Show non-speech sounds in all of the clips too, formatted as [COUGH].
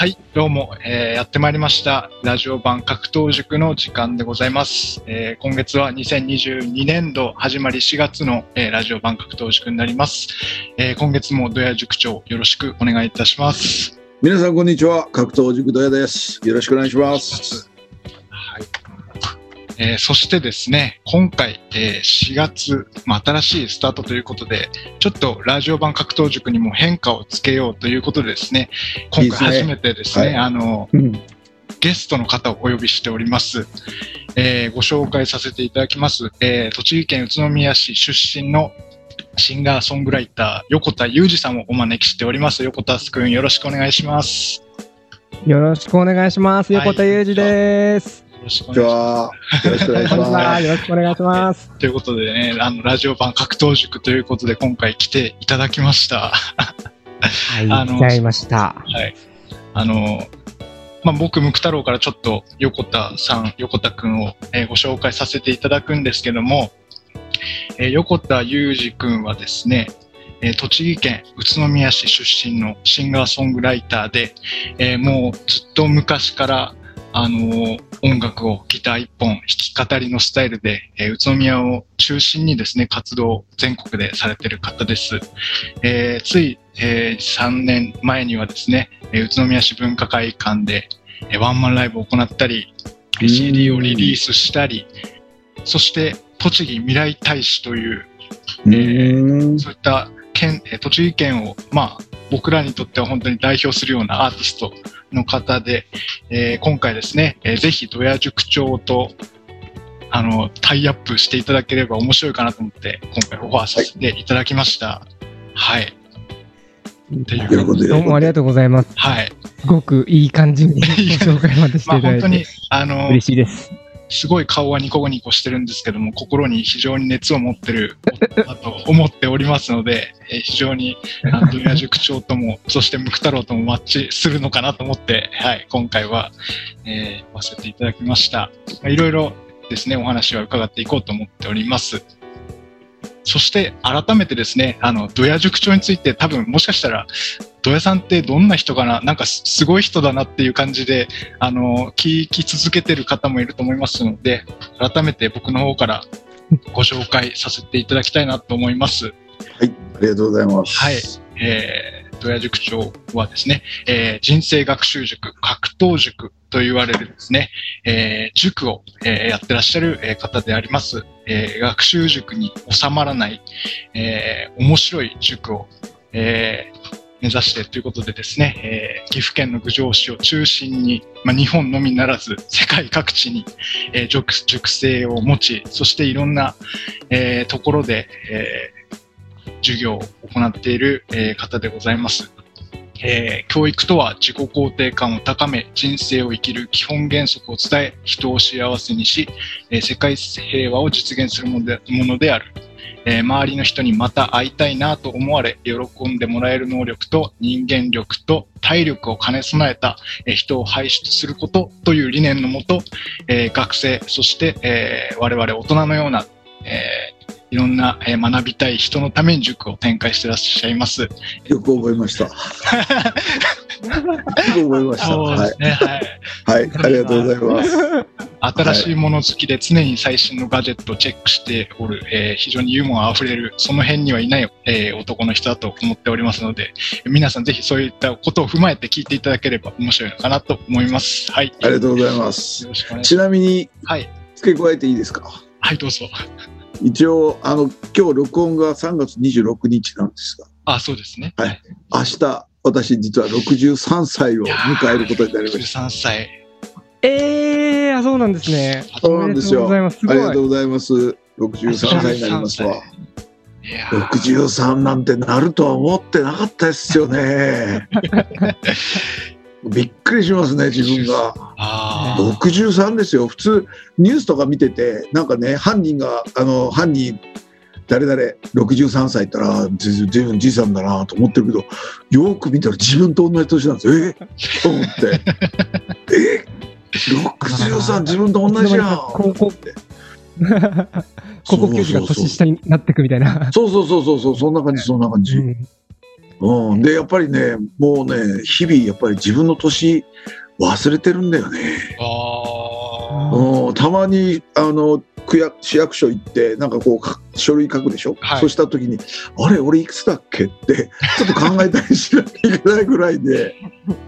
はい、どうも、えーやってまいりました。ラジオ版格闘塾の時間でございます。えー今月は2022年度始まり4月の、えーラジオ版格闘塾になります。えー今月もドヤ塾長よろしくお願いいたします。皆さんこんにちは格闘塾土屋ですよろしくお願いしますはい。えーそしてですね、今回、えー4月、まあ、新しいスタートということで、ちょっとラジオ版格闘塾にも変化をつけようということでですね、今回初めてですね、はいあの、うんゲストの方をお呼びしております。えーご紹介させていただきます。えー栃木県宇都宮市出身のシンガーソングライター、横田裕二さんをお招きしております。横田くん、よろしくお願いします。よろしくお願いします。はい横田裕二です。よろしくお願いしまはよろしくお願いし。ますよろしくお願いします。す。ということでね、あの、ラジオ版格闘塾ということで、今回来ていただきました。はい、あの来ちゃいました。はい。あの、まあ、僕、ムク太郎からちょっと横田さん、横田くんを、えーご紹介させていただくんですけども、えー横田裕二くんはですね、えー栃木県宇都宮市出身のシンガーソングライターで、えーもうずっと昔から、あのー音楽をギター一本弾き語りのスタイルで、えー宇都宮を中心にですね、活動を全国でされている方です。えーつい、え3年前にはですね、えー宇都宮市文化会館で、えーワンマンライブを行ったり、えー CD をリリースしたり、そして栃木未来大使という、うーんそういった県、えー栃木県を、まあ、僕らにとっては本当に代表するようなアーティストの方で、えー今回ですね、えーぜひドヤ塾長とあのタイアップしていただければ面白いかなと思って、今回オファーさせていただきました。はい。といどうもありがとうございます。はい。すごくいい感じに [LAUGHS] ご紹介までしてまあいただいて、本当に、あの、嬉しいです。すごい顔はニコニコしてるんですけども、心に非常に熱を持ってるだと思っておりますので、えー非常に、あの、ドヤ塾長とも、そしてムク太郎ともマッチするのかなと思って、はい、今回は、えー、言わせていただきました。いろいろですね、お話は伺っていこうと思っております。そして、改めてですね、あの、ドヤ塾長について多分、もしかしたら、ドヤさんってどんな人かななんかすすごい人だなっていう感じで、あの、聞き続けてる方もいると思いますので、改めて僕の方からご紹介させていただきたいなと思います。はいありがとうございますはいえー、ドヤ塾長はですね、えー人生学習塾、格闘塾と言われるですね、えー塾を、えーやってらっしゃる、えー方であります。えー学習塾に収まらない、えー面白い塾を、えー目指してということでですね、えー岐阜県の郡上市を中心に、まあ、日本のみならず世界各地に、えー塾塾生を持ち、そしていろんな、えーところで、えー授業を行っている、えー方でございます。えー教育とは自己肯定感を高め、人生を生きる基本原則を伝え、人を幸せにし、えー世界平和を実現するものでものである。えー周りの人にまた会いたいなと思われ、喜んでもらえる能力と人間力と体力を兼ね備えた、えー人を輩出することという理念のもと、えー学生、そして、えー我々大人のような、えーいろんな、えー学びたい人のために塾を展開していらっしゃいます。よく覚えました [LAUGHS] よく覚えましたはいそうですね。はい。はいありがとうございます新しいもの好きで常に最新のガジェットをチェックしておる、えー非常にユーモアあふれる、その辺にはいない、えー男の人だと思っておりますので、皆さんぜひそういったことを踏まえて聞いていただければ面白いのかなと思います。はい。ありがとうございますよろしくお願いしちなみにます。はい。付け加えていいですか？はい、どうぞ。一応あの今日録音が3月26日なんですがあ、そうですね。はい明日私実は63歳を迎えることになりました13歳。えー、あそうなんですね。そうなんですよおめでとうございます。すごい。ありがとうございます63歳になりますわいやー63なんてなるとは思ってなかったですよね。[LAUGHS] びっくりしますね、自分が。あー63ですよ。普通、ニュースとか見てて、なんかね、犯人が、あの、犯人、誰々63歳ったら、ずずずいぶんじいさんだなと思ってるけど、よく見たら自分と同じ年なんですよ。え？と思って。え？63自分と同じやん。高校、高校球児が年下になっていくみたいな。そうそうそうそうそう、そんな感じ、そんな感じ。うんうん、でやっぱりねもうね日々やっぱり自分の年忘れてるんだよね。あうん、たまにあの区役市役所行ってなんかこうか書類書くでしょ、はい。そうした時にあれ俺いくつだっけ？って [LAUGHS] ちょっと考えたりしなきゃいけないぐらいで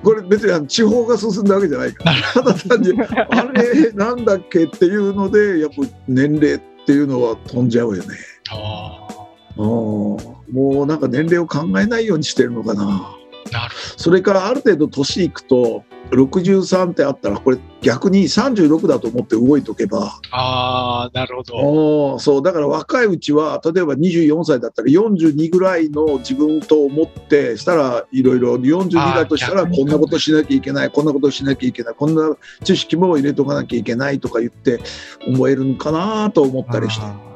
これ別にあの地方が進んだわけじゃないから。ただ単にあれなんだっけ？っていうのでやっぱ年齢っていうのは飛んじゃうよね。あうんもうなんか年齢を考えないようにしてるのかな。ーなるそれからある程度年いくと63ってあったらこれ逆に36だと思って動いとけば。ああ、なるほど。そう。だから若いうちは例えば24歳だったら42ぐらいの自分と思ってしたらいろいろ42だとしたらこんなことしなきゃいけないこんなことしなきゃいけないこんな知識も入れとかなきゃいけないとか言って思えるのかなと思ったりして。あ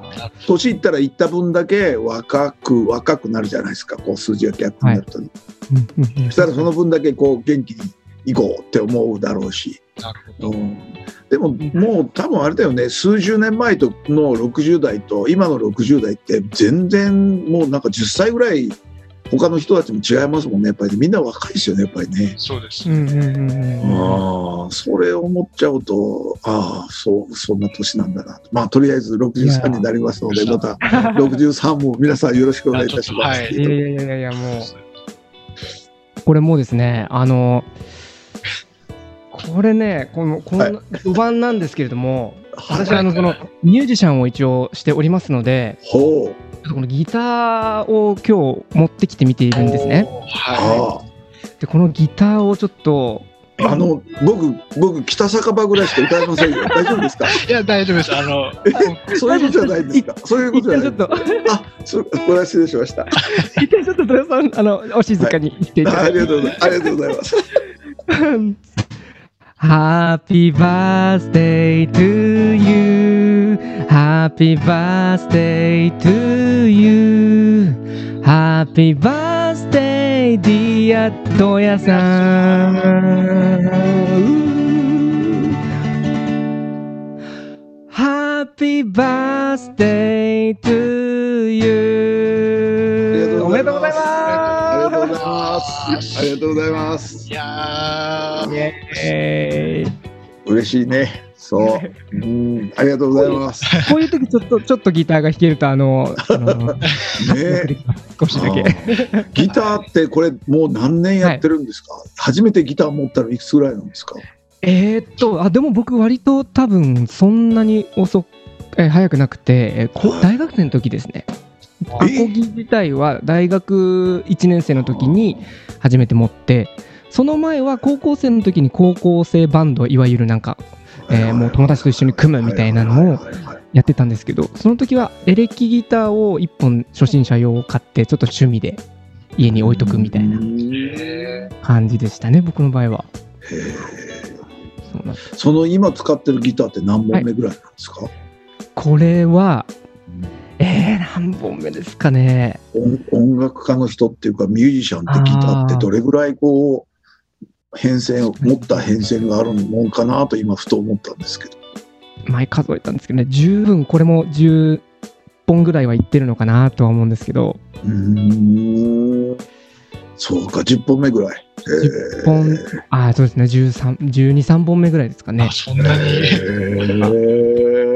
年いったらいった分だけ若く若くなるじゃないですか。こう数字が逆になると、ーうんうんうんそしたらその分だけこう元気にいこうって思うだろうし。なるほど。うん。でももう多分あれだよね。数十年前との60代と今の60代って全然もうなんか10歳ぐらい他の人たちも違いますもんね。やっぱりみんな若いですよねやっぱりね。そうです。うんうんうんうん。ああそれを思っちゃうとああそうそんな年なんだなと。まあとりあえず63になりますのでまた63も皆さんよろしくお願いいたします。はい。いやいやいやいやもう。これもうですねあのこれねこのこんな序盤なんですけれども、私はあのそのミュージシャンを一応しておりますのでほうこのギターを今日持ってきてみているんですね。はあでこのギターをちょっとああの僕僕北酒場ぐらいしか歌えませんよ [LAUGHS] 大丈夫ですか？い。いや、大丈夫です。あの、そういうことじゃないんですかそういうことじゃない一旦ちょっとあ、そこれは失礼しました。一旦ちょっと豊さんあのお静かにしていたあだいて、ありがとうございます。ありがとうございます。[LAUGHS] Happy birthday to you. Happy birthday to you. Happy birthday, dear Toya さん。Happy birthday to you. まます。ありがとうございますい。や嬉しいね。そう。うん、ありがとうございます。こういう時ちょっとちょっとギターが弾けるとあの、あのね少しだけ。ギターってこれもう何年やってるんですか、初めてギター持ったのいくつぐらいなんですか？えーっとあでも僕割と多分そんなに遅くえー早くなくて、え大学生の時ですね。アコギ自体は大学1年生の時に初めて持ってその前は高校生の時に高校生バンドいわゆるなんか、えーもう友達と一緒に組むみたいなのをはいはいはいはいやってたんですけどその時はエレキギターを1本初心者用を買ってちょっと趣味で家に置いとくみたいなえ感じでしたね僕の場合は。その今使ってるギターって何本目ぐらいなんですか、これはえー、何本目ですかね。音音楽家の人っていうかミュージシャンってギターってどれぐらいこう変遷を持った変遷があるもんかなと今ふと思ったんですけど。前数えたんですけどね。十分これも10本ぐらいはいってるのかなとは思うんですけど。うーん。そうか10本目ぐらい。10本。ああそうですね。13 12、3本目ぐらいですかー、ね。あ、そんなに。へ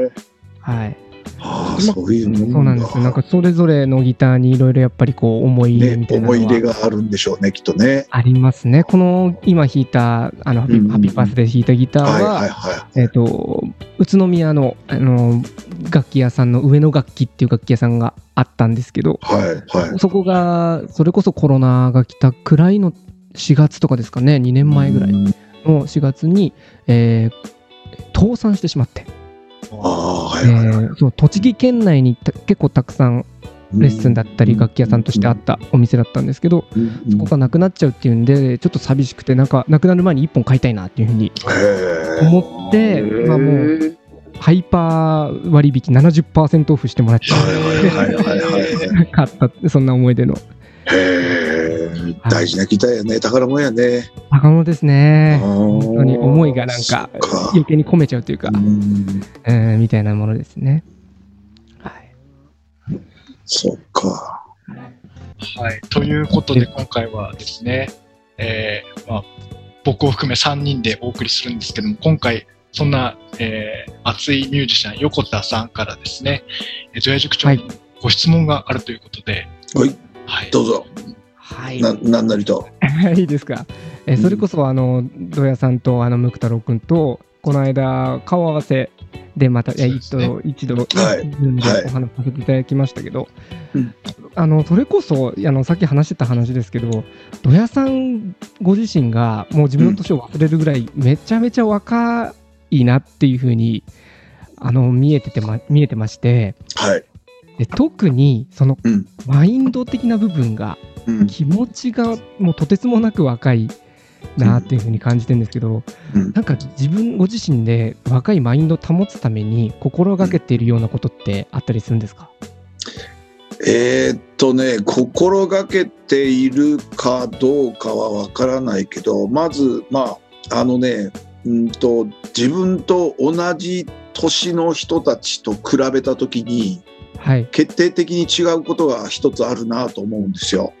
ー。[LAUGHS] はいああそういうもんだ。そうなんですよ。なんかそれぞれのギターにいろいろやっぱりこう思い入れみねたいなのは。思い入れがあるんでしょうねきっとね。ありますね。この今弾いたあのハピ,、ースで弾いたギターは、はいはいはえっ、と宇都宮のあの楽器屋さんの上野楽器っていう楽器屋さんがあったんですけどいはいはい。そこがそれこそコロナが来たくらいの4月とかですかね2年前ぐらいうんの4月に、えー倒産してしまって、はえいはいはい。ーそう栃木県内にた結構たくさんレッスンだったり楽器屋さんとしてあったお店だったんですけどうんそこがなくなっちゃうっていうんでちょっと寂しくてなんかなくなる前に1本買いたいなっていうふうに思ってまあもうハイパー割引70%オフしてもらって [LAUGHS] 買ったそんな思い出のへえ大事なギターやね。宝物やね。高物ですね。本本当に思いがなんか余計に込めちゃうというか、うん。えーみたいなものですね。はい、そっか。はい。ということで、今回はですね、えーまあ、僕を含め3人でお送りするんですけども、今回、そんな、えー熱いミュージシャン、横田さんからですね、えー、除夜塾長にご質問があるということで、はい、はい。どうぞ。はいな、なんなりと。[LAUGHS] いいですか？えーそれこそ、あの、土屋さんと、あの、ムク太郎くんと、この間、顔合わせで、また、ね一度、一度、はいお話しさせていただきましたけど、うんあの、それこそ、あの、さっき話してた話ですけど、土屋さんご自身が、もう自分の年を忘れるぐらい、めちゃめちゃ若いなっていうふうに、あの、見えててま、見えてまして、はい。で特に、その、うん。マインド的な部分が、うん。気持ちがもうとてつもなく若いなっていうふうに感じてるんですけど、うん。なんか自分ご自身で若いマインドを保つために心がけているようなことってあったりするんですか、えーっとね、心がけているかどうかはわからないけど、まず、まあ、あのね、うんと、自分と同じ年の人たちと比べたときに、はい決定的に違うことが一つあるなと思うんですよ。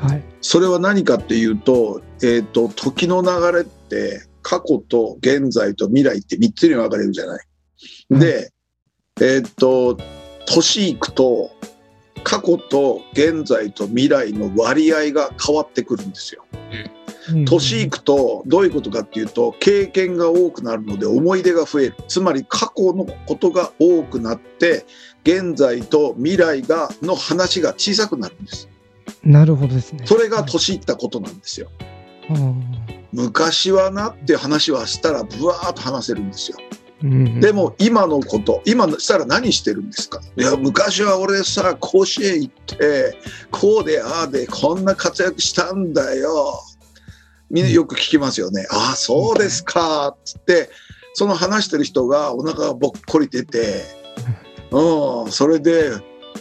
はいそれは何かっていうと、えーっと、時の流れって、過去と現在と未来って3つに分かれるじゃない。で、えーっと、年いくと、過去と現在と未来の割合が変わってくるんですよ。年いくとどういうことかっていうと経験が多くなるので思い出が増えるつまり過去のことが多くなって現在と未来がの話が小さくなるんです。なるほどですね。それが年いったことなんですよ。昔はなっていう話はしたらブワーッと話せるんですよ。うんでも今のこと今のしたら何してるんですか？いや昔は俺さ甲子園行ってこうでああでこんな活躍したんだよ。みんなよく聞きますよね、ああそうですか。っつってその話してる人がお腹がぼっこり出てうん。それで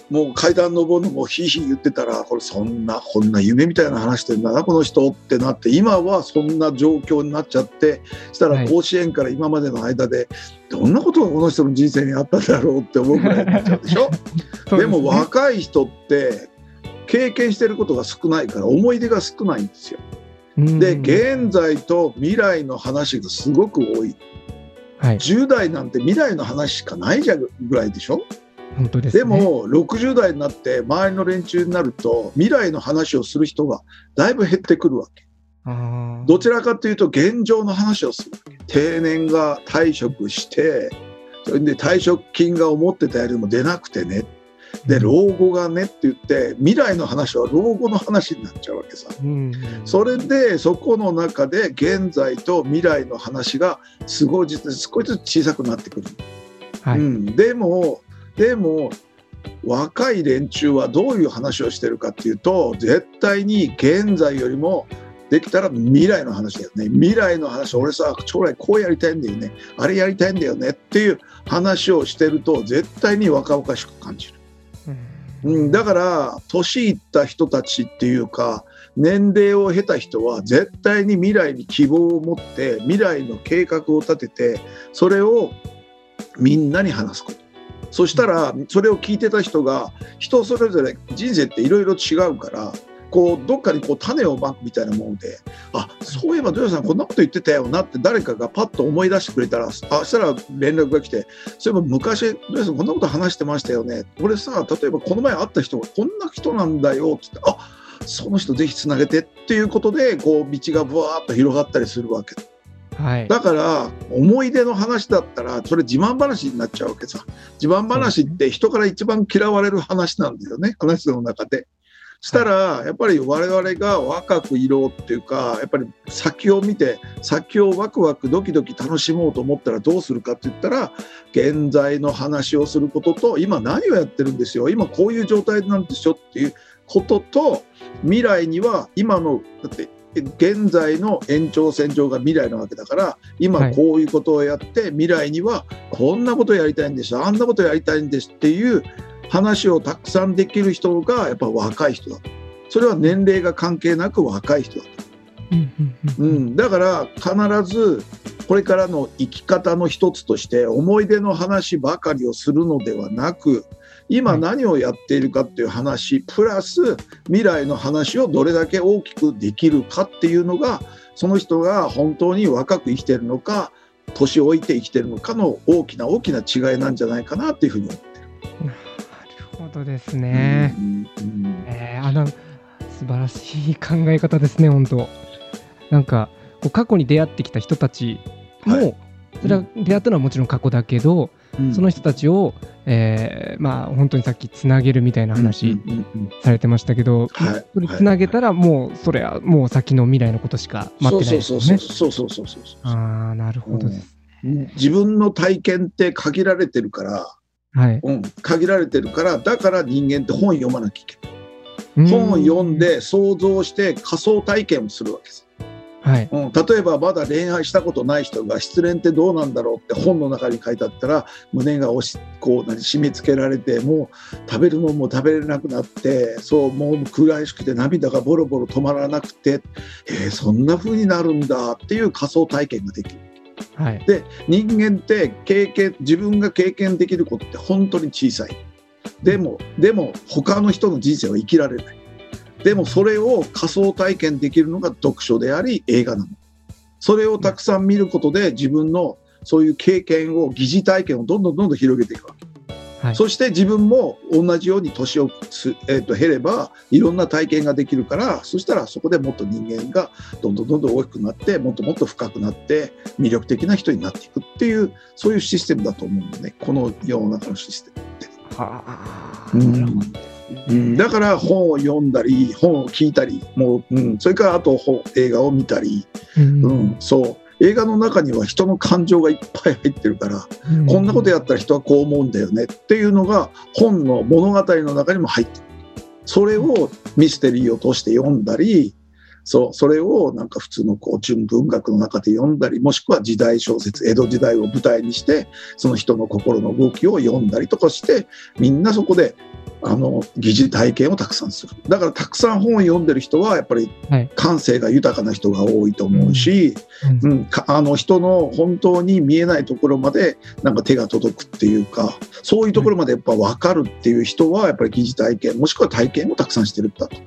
もう階段登るのもひいひい言ってたらこれそんなこんな夢みたいな話してんだなこの人ってなって今はそんな状況になっちゃってしたら甲子園から今までの間でどんなことがこの人の人生にあったんだろうって思うぐらいになっちゃうでしょ？[LAUGHS] ですも若い人って経験してることが少ないから思い出が少ないんですよ。うん。で現在と未来の話がすごく多いはい。10代なんて未来の話しかないじゃんぐらいでしょ？本当ですね。でも60代になって周りの連中になると未来の話をする人がだいぶ減ってくるわけ。どちらかというと現状の話をするわけ。定年が退職してそれで退職金が思ってたよりも出なくてねで老後がねって言って未来の話は老後の話になっちゃうわけさ。うんそれでそこの中で現在と未来の話がすごい実少しずつ小さくなってくる、はい。うん、でもでも若い連中はどういう話をしてるかっていうと絶対に現在よりもできたら未来の話だよね。未来の話俺さ将来こうやりたいんだよね。あれやりたいんだよねっていう話をしてると絶対に若々しく感じる。うん、だから年いった人たちっていうか年齢を経た人は絶対に未来に希望を持って未来の計画を立ててそれをみんなに話すこと。そしたらそれを聞いてた人が人それぞれ人生っていろいろ違うからこうどっかにこう種をまくみたいなものであそういえば土屋さんこんなこと言ってたよなって誰かがパッと思い出してくれたらあしたら連絡が来てそういえば昔土屋さんこんなこと話してましたよね。俺さ例えばこの前会った人がこんな人なんだよっつってあその人ぜひつなげてっていうことでこう道がぶわーっと広がったりするわけ。はい。だから思い出の話だったらそれ自慢話になっちゃうわけさ。自慢話って人から一番嫌われる話なんだよね話の中で。したらやっぱり我々が若くいろうっていうかやっぱり先を見て先をワクワクドキドキ楽しもうと思ったらどうするかって言ったら現在の話をすることと今何をやってるんですよ今こういう状態なんですよっていうことと未来には今のだって現在の延長線上が未来なわけだから今こういうことをやって、未来にはこんなことやりたいんですあんなことやりたいんですっていう話をたくさんできる人がやっぱ若い人だと。それは年齢が関係なく若い人だと、うんだから必ずこれからの生き方の一つとして思い出の話ばかりをするのではなく今何をやっているかっていう話、プラス未来の話をどれだけ大きくできるかっていうのがその人が本当に若く生きてるのか年老いて生きてるのかの大きな大きな違いなんじゃないかなっていうふうに思ってる。なるほどですね。うん。うん。えーあの素晴らしい考え方ですね、本当。なんかこう過去に出会ってきた人たちも、はい。それは出会ったのはもちろん過去だけど、うん。その人たちを、えーまあ本当にさっきつなげるみたいな話うん。うん。うん。されてましたけど、はい。それつなげたらもうそれはもう先の未来のことしか待ってないですそうよね。そうそうそうそうそうそうああなるほどです。自分の体験って限られてるから、はい。うん、限られてるからだから人間って本読まなきゃいけない。うん本を読ん、で想像して仮想体験をするわけです。はい。うん、例えばまだ恋愛したことない人が失恋ってどうなんだろうって本の中に書いてあったら胸が押しこう何締め付けられてもう食べるもんも食べれなくなってそうもう苦しくて涙がボロボロ止まらなくてえーそんな風になるんだっていう仮想体験ができる。はい。で人間って経験自分が経験できることって本当に小さい。でもでも他の人の人生は生きられない。でもそれを仮想体験できるのが読書であり映画なの。それをたくさん見ることで自分のそういう経験を疑似体験をどんどんどんどん広げていくわけ、はい。そして自分も同じように年をす、えー、と減ればいろんな体験ができるからそしたらそこでもっと人間がどんどんどんどん大きくなってもっともっと深くなって魅力的な人になっていくっていうそういうシステムだと思うんだね。この世の中のシステムって。はあ。うん。だから本を読んだり本を聞いたりもう、うん、それからあと本映画を見たり、うん。うん、そう映画の中には人の感情がいっぱい入ってるから、こんなことやったら人はこう思うんだよねっていうのが本の物語の中にも入ってる。それをミステリーを通して読んだりそうそれをなんか普通のこう純文学の中で読んだりもしくは時代小説江戸時代を舞台にしてその人の心の動きを読んだりとかしてみんなそこであの疑似体験をたくさんする。だからたくさん本を読んでる人はやっぱりはい。感性が豊かな人が多いと思うし、うん。うん、かあの人の本当に見えないところまでなんか手が届くっていうかそういうところまでやっぱ分かるっていう人はやっぱり疑似体験もしくは体験をたくさんしてるんだと。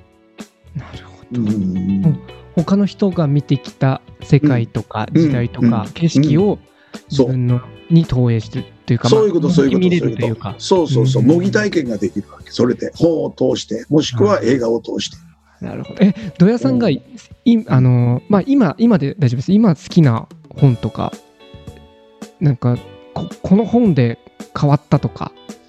なるほうんうん他の人が見てきた世界とかうん。時代とかうん。景色を自分のに投影してるというか、そういうこと、まあそういうこと、そういうこると。そうそうそう、うん。模擬体験ができるわけ。それで本を通して、もしくは映画を通して。なるほど。え、土屋さんがうん。い、いあの、まあ、今、今で大丈夫です。今好きな本とか、なんか、ここの本で変わったとか、の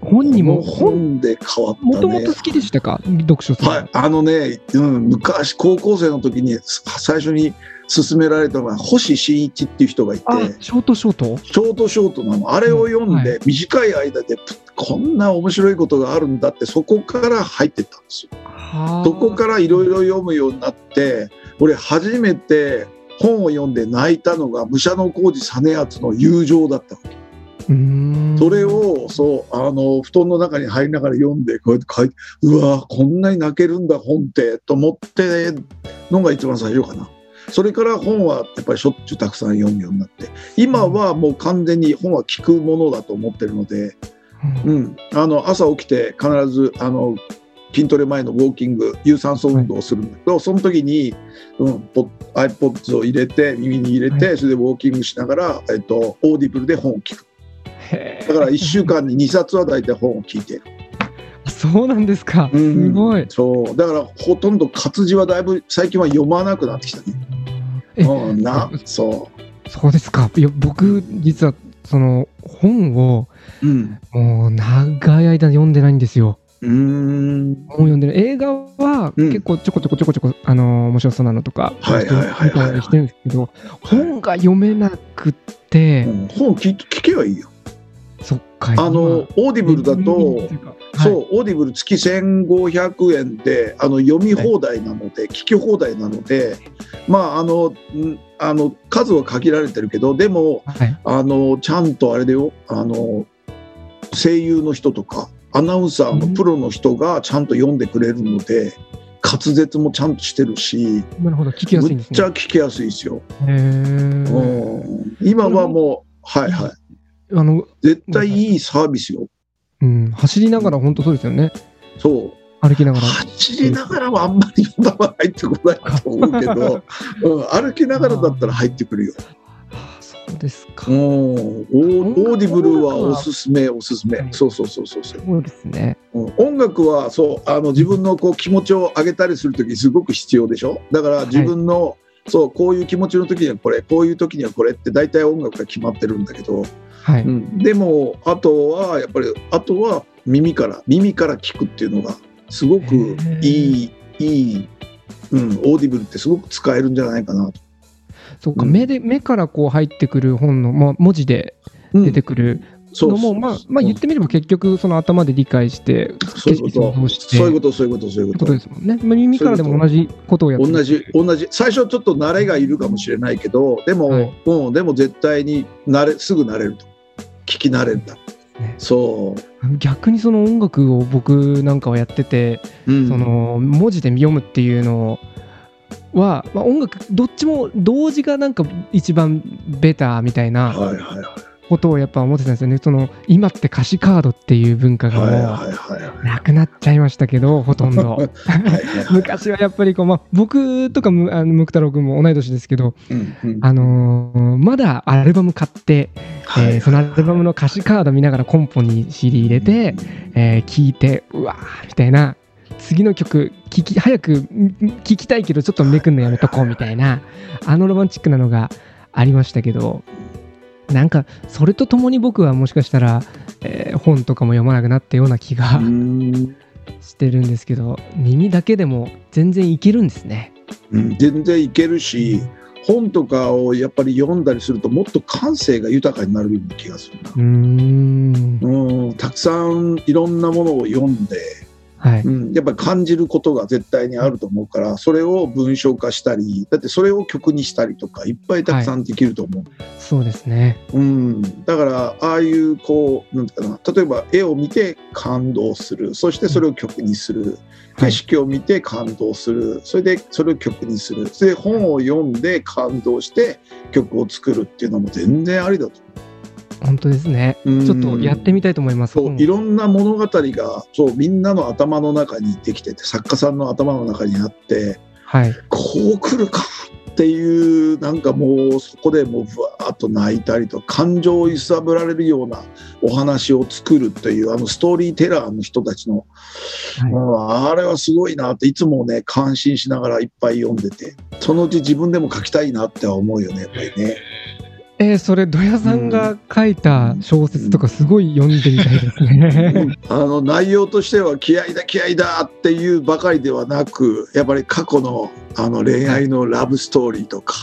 本にも、本、本で変わったね。もともと好きでしたか？読書はい、あのね、うん、昔高校生の時に最初に勧められたのが星新一っていう人がいて、あ、ショートショート？ショートショートなの。あれを読んで、は短い間で、ぷこんな面白いことがあるんだって、そこから入ってったんですよ。はあそこからいろいろ読むようになって、俺初めて本を読んで泣いたのが武者の工事実篤の友情だったわけ。それを、そう、あの、布団の中に入りながら読んで、こうやって書いて、うわこんなに泣けるんだ、本って、と思ってのが一番最初かな。それから本はやっぱりしょっちゅうたくさん読むようになって、今はもう完全に本は聞くものだと思ってるので、うん。うん、あの朝起きて必ずあの筋トレ前のウォーキング有酸素運動をするんだけど、その時に、うん、ポ iPods を入れて耳に入れて、はそれでウォーキングしながら、えっと、オーディブルで本を聞くだから1週間に2冊は大体本を聞いてる、そうなんですか。うん。すごい。そう。だからほとんど活字はだいぶ最近は読まなくなってきたね、え。うん、なそそうですか。いや、僕、実は、その、本を、ううん。もう、長い間読んでないんですよ。うーん。本を読んでる。映画は、うん。結構ちょこちょこちょこちょこ、あのー面白そうなのとか、はいはいはいはい見たりしてるんですけど、本が読めなくって、うん。本聞い聞けばいいよそっか、あのオーディブルだと、はいそう、オーディブル月1500円であの読み放題なので、聞き放題なので、まああのんあの数は限られてるけどでもはい。あのちゃんとあれだよあの声優の人とかアナウンサーのプロの人がちゃんと読んでくれるので、滑舌もちゃんとしてるし、なるほど、聞きやすいね。むっちゃ聞きやすいですよ。うん今はもうはいはいあの、絶対いいサービスよ。ううん、走りながら本当そうですよね。そう歩きながら。走りながらはあんまり言葉は入ってこないと思うけど、[LAUGHS] うん、歩きながらだったら入ってくるよ。あそうですか。うん、オーディブルはおすすめおすすめうん。そうそうそうそうそう。そうですね。うん音楽はそうあの自分のこう気持ちを上げたりするときすごく必要でしょ？だから自分の、そうこういう気持ちの時にはこれこういう時にはこれって大体音楽が決まってるんだけど、はい。うん、でもあとはやっぱりあとは耳から耳から聞くっていうのがすごくいいいい、うん、オーディブルってすごく使えるんじゃないかなと。そうか、うん。目で目からこう入ってくる本の、まあ、文字でうん。出てくるのも、まあ、まあ言ってみれば結局その頭で理解してそういうことそういうことそういうことそういうこと。ですもんね。まあ、耳からでも同じことをやってる。同じ同じ。最初ちょっと慣れがいるかもしれないけどでも、はい。うん、でも絶対に慣れすぐ慣れると聞き慣れるんだ、ね。そう、逆にその音楽を僕なんかはやってて、うん。その文字で読むっていうのは、まあ、音楽どっちも同時がなんか一番ベターみたいなはいはいはいことをやっぱ思ってたんですよね。その今って歌詞カードっていう文化がもうなくなっちゃいましたけどほとんど。[LAUGHS] 昔はやっぱりこう、まあ、僕とかむあのムク太郎君も同い年ですけど、うんうん。あのーまだアルバム買って、はい。えーそのアルバムの歌詞カード見ながらコンポに CD 入れて、えー聞いてうわーみたいな。次の曲聞き早くん聞きたいけどちょっとめくんのやめとこうみたいな。あのロマンチックなのがありましたけどなんかそれとともに僕はもしかしたら、えー本とかも読まなくなったような気がうん。してるんですけど耳だけでも全然いけるんですね。うん全然いけるし本とかをやっぱり読んだりするともっと感性が豊かになるような気がするな。うん、たくさんいろんなものを読んで、はい、うん、やっぱり感じることが絶対にあると思うからそれを文章化したりだってそれを曲にしたりとかいっぱいたくさんできると思う、そうですね。うん、だからああいうこうなんていうかな例えば絵を見て感動する。そしてそれを曲にする。はい景色を見て感動する。それでそれを曲にする。それで本を読んで感動して曲を作るっていうのも全然ありだと本当ですね。ちょっとやってみたいと思います。そういろんな物語がそうみんなの頭の中にできてて作家さんの頭の中にあってはい。こう来るかっていうなんかもうそこでもうぶわーっと泣いたりと感情を揺さぶられるようなお話を作るというあのストーリーテラーの人たちの、はいうんあれはすごいなっていつもね感心しながらいっぱい読んでてそのうち自分でも書きたいなっては思うよねやっぱりね。えーそれ土屋さんが書いた小説とかすごい読んでみたいですね。[LAUGHS] あの内容としては気合だ気合だっていうばかりではなくやっぱり過去のあの恋愛のラブストーリーとか、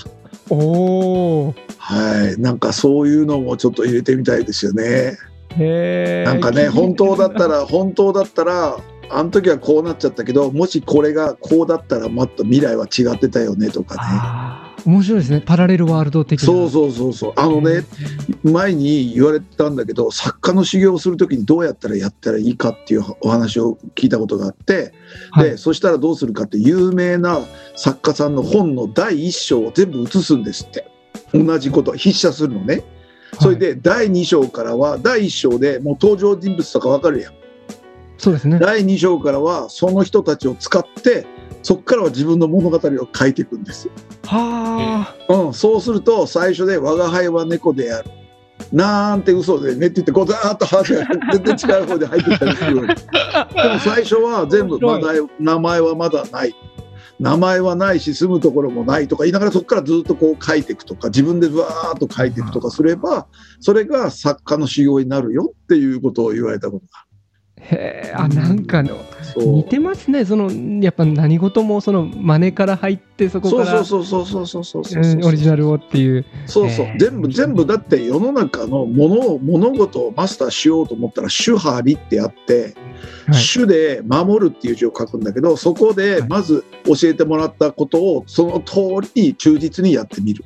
おお。はい、なんかそういうのもちょっと入れてみたいですよね。へえ。なんかね本当だったら本当だったらあの時はこうなっちゃったけどもしこれがこうだったらもっと未来は違ってたよねとかね。面白いですね。パラレルワールド的な。そうそうそうそうあのね前に言われてたんだけど作家の修行をする時にどうやったらやったらいいかっていうお話を聞いたことがあって、はいでそしたらどうするかって有名な作家さんの本の第一章を全部写すんですって同じこと筆写するのね。それで第2章からは第1章でもう登場人物とかわかるやん。そうですね。第2章からはその人たちを使ってそこからは自分の物語を書いていくんです。はうん、そうすると最初で「我が輩は猫である」なんて嘘でねって言ってこうザーッと話が全然違う方で入ってきたりするわけでも最初は全部まだ名前はまだない。名前はないし住むところもないとか言いながらそこからずっとこう書いていくとか自分でわーっと書いていくとかすればそれが作家の修行になるよっていうことを言われたことがあ。へえ。あなんかの似てますね。そのやっぱ何事もその真似から入ってそこそうからそうそうそうそうそうそうそううんオリジナルをっていう。そうそう、えー全部全部だって世の中のものを物事をマスターしようと思ったら主張りってあって、はい。主で守るっていう字を書くんだけどそこではいまず教えてもらったことをその通りに忠実にやってみる。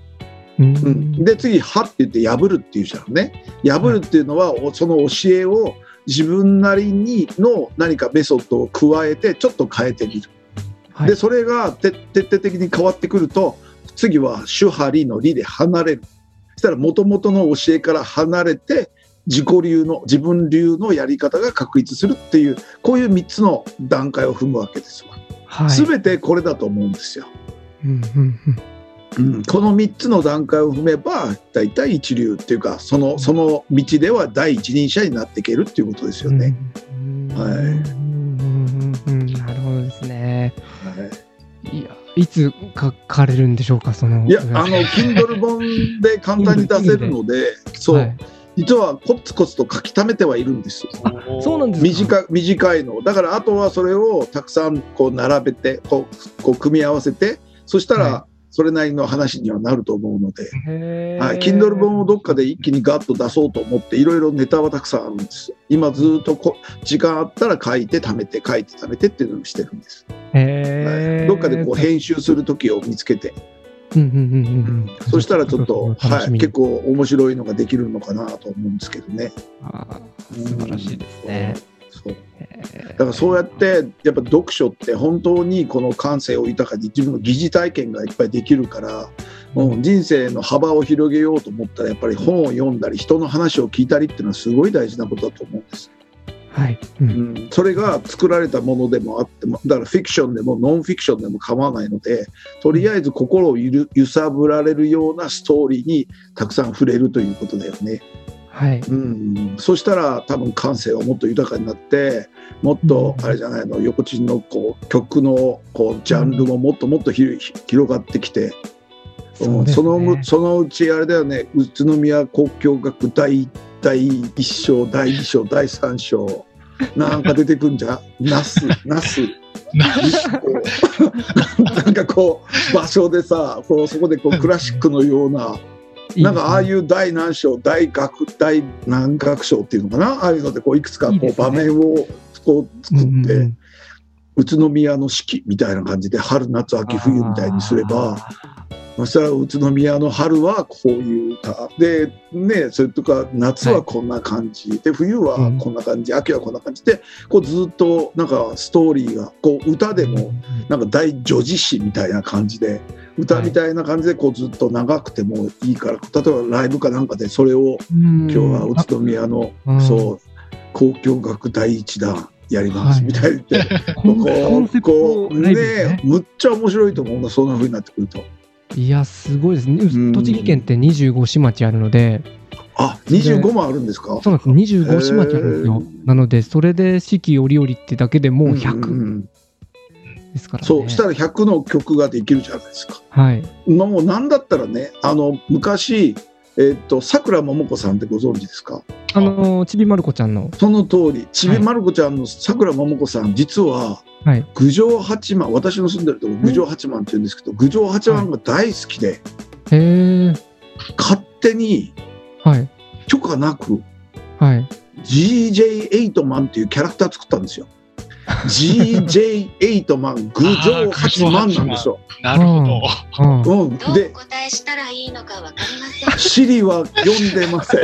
ううんん、で次「は」って言って破るっていうじゃんね。破るっていうのは、おその教えを自分なりにの何かメソッドを加えてちょっと変えてみる。はいでそれがて徹底的に変わってくると次は主張りの理で離れるそしたら元々の教えから離れて自己流の自分流のやり方が確立するっていうこういう3つの段階を踏むわけですわ。はい。すべてこれだと思うんですよ。うんうんうんうん、この3つの段階を踏めば大体一流っていうかそのその道では第一人者になっていけるっていうことですよね。うん。はい。うん。うん。うん。なるほどですね。はい。いや、いつ書かれるんでしょうか、その。いやあの Kindle 本で簡単に出せるのでそう、はい。実はコツコツと書き溜めてはいるんですよ。そうなんですか。短短いの。だからあとはそれをたくさんこう並べてこうこう組み合わせてそしたはらそれなりの話にはなると思うので、はい、Kindle 本をどっかで一気にガッと出そうと思っていろいろネタはたくさんあるんです今ずっとこ時間あったら書いて貯めて書いて貯めてっていうのをしてるんです、はい、どっかでこう編集する時を見つけて、そしたらちょっと、はい、結構面白いのができるのかなと思うんですけどね。素晴らしいですね。そうへーだからそうやってやっぱ読書って本当にこの感性を豊かに自分の疑似体験がいっぱいできるから、うん、人生の幅を広げようと思ったらやっぱり本を読んだり人の話を聞いたりっていうのはすごい大事なことだと思うんです。はい。ううんん、それが作られたものでもあってもだからフィクションでもノンフィクションでも構わないのでとりあえず心を揺さぶられるようなストーリーにたくさん触れるということだよね。はい。うん、そしたら多分感性はもっと豊かになってもっとあれじゃないの横地のこう曲のこうジャンルももっともっと広がってきて、うんですね。そのむそのうちあれだよね宇都宮交響楽第第1章第2章第3章 [LAUGHS] なんか出てくんじゃん？ナスナスこうなんかこう場所でさこうそこでこうクラシックのような。なんかああいうう第何章大学大何学章っていうのかな？ああいうのでこういくつかこう場面をこう作って宇都宮の四季みたいな感じで春夏秋冬みたいにすればそしたら宇都宮の春はこういう歌でねそれとか夏はこんな感じ、で冬はこんな感じ、秋はこんな感じ。でこうずっとなんかストーリーがこう歌でもなんか大女児詩みたいな感じで歌みたいな感じでこうずっと長くてもいいから例えばライブかなんかでそれを今今日は宇都宮のうん。そう交響楽第一弾やりますみたいに言って。コンコこうンセプこうね。ねむっちゃ面白いと思うなそんな風になってくるといや、すごいですね。ん栃木県って25市町あるので、あ25もあるんですか？そうなんです。25市町あるんですよ。なので、それで四季折々ってだけでもううんうん100うんですからね。そうしたら100の曲ができるじゃないですかはい。もうなんだったらねあの昔えっとさくらももこさんってご存知ですか？あのー、ちびまる子ちゃんの、その通りちびまる子ちゃんのさくらももこさん実ははい。郡上八幡私の住んでるとこ郡上八幡って言うんですけど郡上八幡が大好きでへえ。勝手にはい。許可なくはい。GJ エイトマンっていうキャラクター作ったんですよ。GJ エイトマン郡上八幡なんですよ。なるほど。うん。うん、どうでお答えしたらいいのかわかりません。シリは読んでません。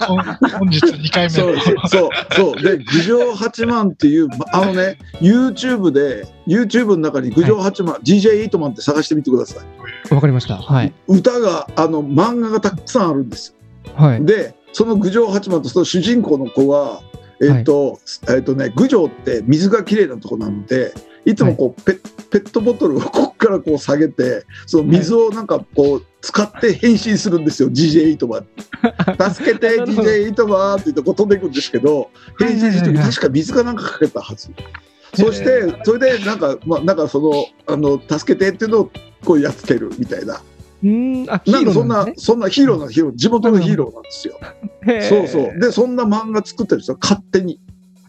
本 [LAUGHS] 本日2回目のそう。そうそうで郡上八幡っていうまあのね YouTube で YouTube の中に郡上八幡、GJ エイトマンって探してみてください。わかりました。はい。歌があの漫画がたくさんあるんですよ。はい。でその郡上八幡とその主人公の子はえっ、と、えっ、とね郡上って水がきれいなとこなのでいつもこう、ペペットボトルを [LAUGHS] ここからこう下げてその水をなんかこう使って変身するんですよ。GJ イトバ [LAUGHS] 助けてなるほど。GJ イトバって言ってこう飛んでいくんですけど変身する時はいはい。はい確か水かなんかかけたはず。そしてそれでなんかまあなんかそのあの助けてっていうのをこうやっつけるみたいなうーん、あ、なんかそんなローなんですそんなヒーローなヒーロー地元のヒーローなんですよ。ね。そうそう。で、そんな漫画作ってる人勝手に。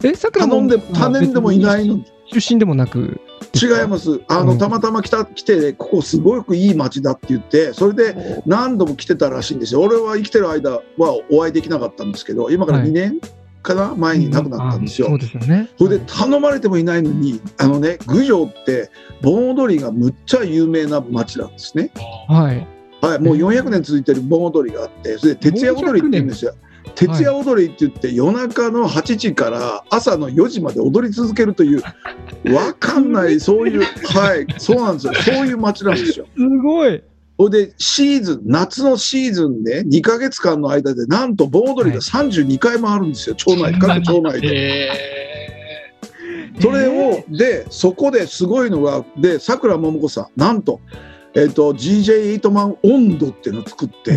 え、さくら頼んで、頼んでもいないのに。出身でもなく。違います。あの、うんたまたま来た、来て、ここすごくいい街だって言って、それで何度も来てたらしいんですよ。俺は生きてる間はお会いできなかったんですけど、今からはい2年かな、前に亡くなったんですよあそう。ですよね。それで頼まれてもいないのに、あのね、郡上って盆踊りがむっちゃ有名な街なんですね。はい。はい、もう400年続いてる盆踊りがあって、それで徹夜踊りって言うんですよ。徹夜踊りって言って、夜中の8時から朝の4時まで踊り続けるという、[LAUGHS] わかんない、そういう、はい、そうなんですよ、そういう街なんですよ。すごい。ほいで、シーズン、夏のシーズンで、2ヶ月間の間で、なんと盆踊りが32回もあるんですよ、町内、各町内で。えそれを、で、そこですごいのが、で、さくらももこさん、なんと、えっ、と、GJ エイトマン温度っていうのを作って、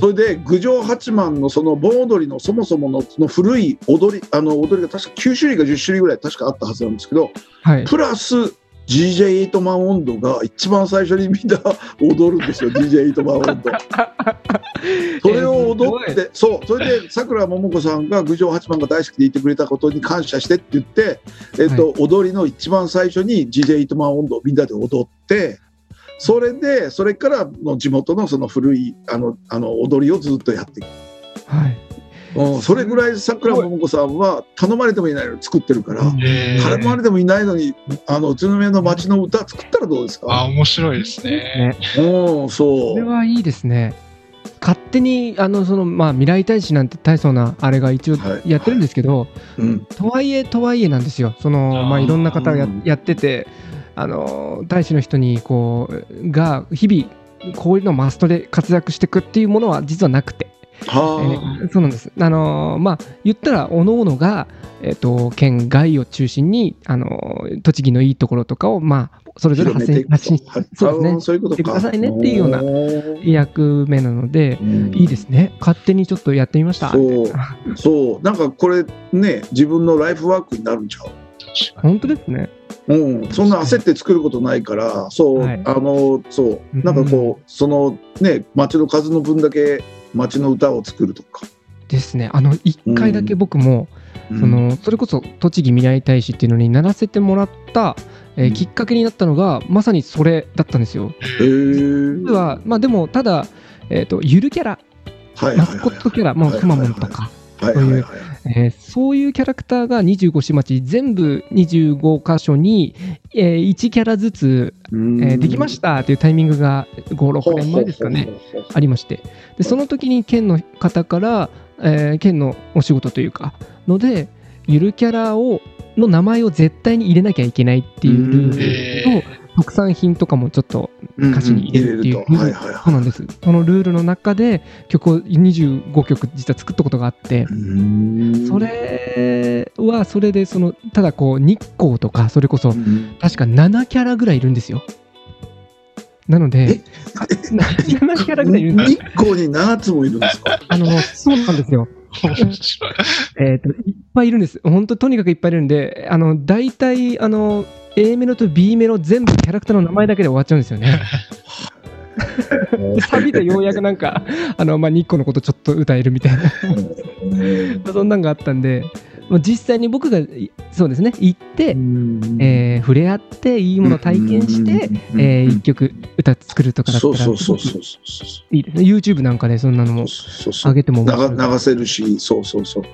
それで郡上八幡のその盆踊りのそもそものその古い踊りあの踊りが確か9種類か10種類ぐらい確かあったはずなんですけどはい。プラスエイトマン温度が一番最初にみんな [LAUGHS] 踊るんですよ DJ エイトマン温度。[LAUGHS] それを踊って、そうそれでさくらももこさんが郡上八幡が大好きでいてくれたことに感謝してって言って、えっと踊りの一番最初にエイトマン温度をみんなで踊って。それでそれからの地元のその古いあのあの踊りをずっとやっていくはいうん、それぐらいさくらももこさんは頼まれてもいないのに作ってるから、頼まれてもいないのにあの宇都宮の街の歌作ったらどうですあ、か面白いですね。ねうんそこれうはいいですね。勝手にあのそのまあ未来大使なんて大層なあれが一応はい。やってるんですけど、うん。とはいえとはいえなんですよ。そのまあいろんな方がやうん。やっててあの大使の人にこうが日々こういうのマストで活躍していくっていうものは実はなくて、えはーそうなんです。あのまあ言ったら各々がえっ、と県外を中心にあの栃木のいいところとかをまあそれあぞれ発信発信はい。そうですね。あそういうことか。してくださいねっていうような役目なのでうん。いいですね。勝手にちょっとやってみました。そう。そう。なんかこれね自分のライフワークになるんちゃう？本当ですね。うん、そんな焦って作ることないから、そう、はい。あの、そう。う、んなんかこう、そのね、町の数の分だけ町の歌を作るとか。ですね。あの1回だけ僕も、うん。そのそれこそ栃木未来大使っていうのにならせてもらった、えーうん。きっかけになったのがまさにそれだったんですよ。へー。実はまあでもただ、えー、とゆるキャラ。はいマスコットキャラ、まあ、はいくまモンとか、はいはいはいはい。えーそういうキャラクターが25市町全部25箇所に、え1キャラずつ、ええーできましたっていうタイミングが56年前ですかね。ありまして。でその時に県の方から、えー県のお仕事というかのでゆるキャラをの名前を絶対に入れなきゃいけないっていうルールえと特産品とかもちょっと歌詞に入れるっていう。はいはいはそうなんです。そのルールの中で曲を25曲実は作ったことがあってそれはそれでそのただこう日光とかそれこそうん確か7キャラぐらいいるんですよ。なので7キャラぐらいいるんです日光に7つもいるんですか？あのそうなんですよ。えっ、と、いっぱいいるんです。本当とにかくいっぱいいるんで、あの、大体、あの、A メロと B メロ全部キャラクターの名前だけで終わっちゃうんですよね。で [LAUGHS] サビでようやくなんか、あの、まあ、日光のことちょっと歌えるみたいな、そんなんがあったんで、実際に僕が、いそうですね、行って、えー触れ合って、いいものを体験して、えー一曲歌作るとかだったら、そうそうそうそうそういいですね。YouTube なんかでそんなのも上げても流せるしそうそうそう、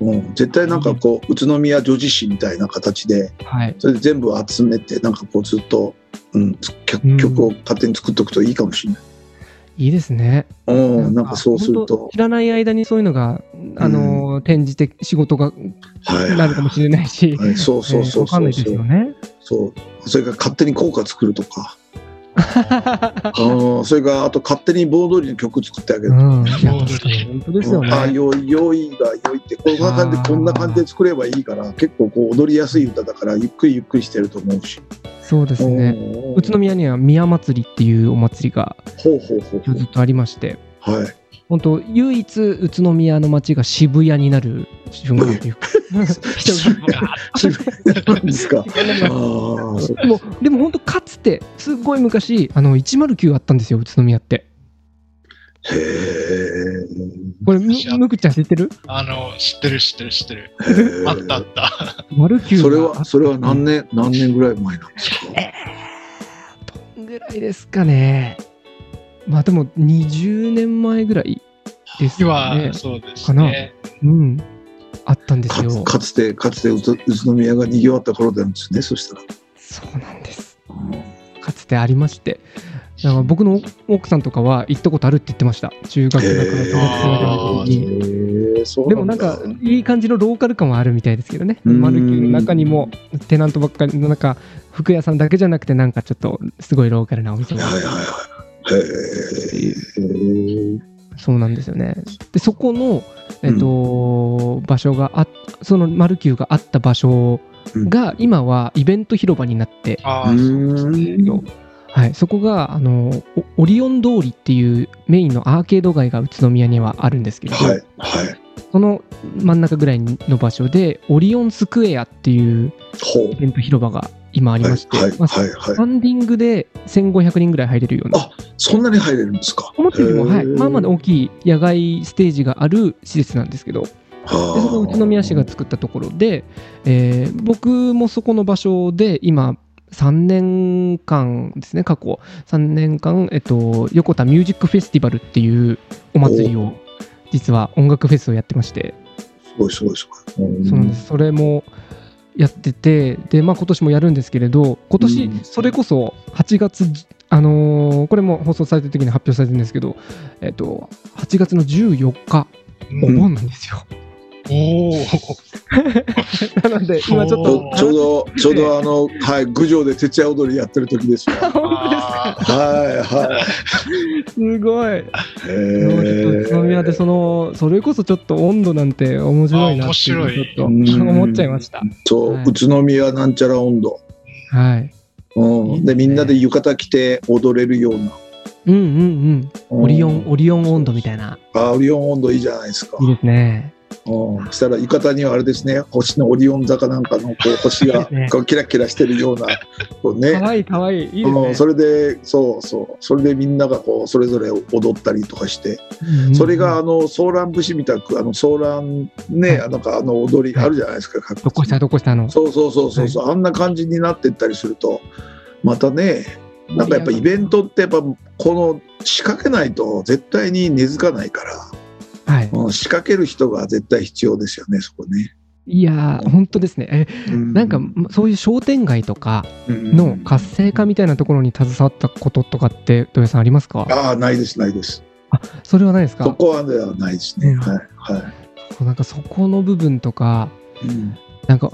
うん、絶対なんかこう宇都宮女子誌みたいな形ではい。それで全部集めてなんかこうずっと、うん、つ曲を勝手に作っておくといいかもしれない。いいですね。うん、なんかそうすると、知らない間にそういうのが、あのー転じて仕事がはい。なるかもしれないし、はい、そうそうそうえーわかんないですそうそうよね。そう。それから勝手に効果作るとか、うん、それからあと勝手に盆踊りの曲作ってあげるうん、本当ですよね。あよいよいがよいってこんな感じでこんな感じで作ればいいから結構こう踊りやすい歌だからゆっくりゆっくりしてると思うし。そうですね。うん宇都宮には宮祭りっていうお祭りがほうほうほうほうずっとありまして、はい。本当唯一宇都宮の街が渋谷になる瞬間というか、人がバーッとなんですか。もでも本当かつてすっごい昔あの109あったんですよ宇都宮ってへえ。これむむくちゃん知ってる？あの、知ってる知ってる知ってる。あったあった。それは、それは何年、何年ぐらい前なんですか？どんぐらいですかねまあでも20年前ぐらいです今かね、そうですね。うん。あったんですかよ。つかつて、かつて宇都宇都宮が賑わった頃なんですね。そしたら。そうなんです。かつてありまして。だから僕の奥さんとかは行ったことあるって言ってました。中学だから小学に。でもなんかいい感じのローカル感はあるみたいですけどね。うん。マルキューの中にもテナントばっかりの中服屋さんだけじゃなくてなんかちょっとすごいローカルなお店が。はいはいはい。そうなんですよね。で、そこの、えっと、場所があそのマルキューがあった場所が、今はイベント広場になって、ああ、うーん。はい、そこがあのオオリオン通りっていうメインのアーケード街が宇都宮にはあるんですけれど、はいはい。その真ん中ぐらいの場所でオリオンスクエアっていうイ。ベント広場が今ありまして、はいはいまあはいはい。スタンディングで1500人ぐらい入れるような。あそんなに入れるんですか？思ったよりも、はい、まあまあ大きい野外ステージがある施設なんですけど。でそこ宇都宮市が作ったところで、えー僕もそこの場所で今3年間ですね過去。3年間、えっと、横田ミュージックフェスティバルっていうお祭りを実は音楽フェスをやってまして。すごいすごいすごい。そうなんです。それもやっててで、まあ、今年もやるんですけれど今年うんそれこそ8月あのーこれも放送されてる時に発表されてるんですけど、えっと、8月の14日おうん盆なんですよ。おお。[LAUGHS] なので今ちょっとちょうど、ちょうどあの、はい、郡上で徹夜踊りやってる時ですよ。本当ですかあはい、はい。すごい。えでもちょっと宇都宮でそのそれこそちょっと温度なんて面白いなっていうあ面白いちょっと思っちゃいました。そう、はい宇都宮なんちゃら温度。はい。うん、いいですねで、みんなで浴衣着て踊れるような。うんうんうん。オリオンうんオリオン温度みたいな。あ、オリオン温度いいじゃないですか。いいですね。うん、そしたら浴衣にはあれですね、星のオリオン坂なんかのこう [LAUGHS] 星がこうキラキラしてるような、こうね。可愛い可愛いい。いですね。うん、それで、そうそう、それでみんながこうそれぞれ踊ったりとかして、うんうんそれがあのソーラン節みたく、あのソーランね、はい。なんかあの踊りはい。あるじゃないですか、各どこしたどこしたの？そうそうそうそうそう、あんな感じになってったりすると、またね、なんかやっぱイベントってやっぱこの仕掛けないと絶対に根付かないから、はい。うん、仕掛ける人が絶対必要ですよね、そこね。いやー本当ですね。えうんなんかそういう商店街とかうんの活性化みたいなところに携わったこととかって土屋さんありますか？ああ、ないです、ないです。それはないですか？そこはではないですね。うんはい、はい。なんかそこの部分とかうんなんか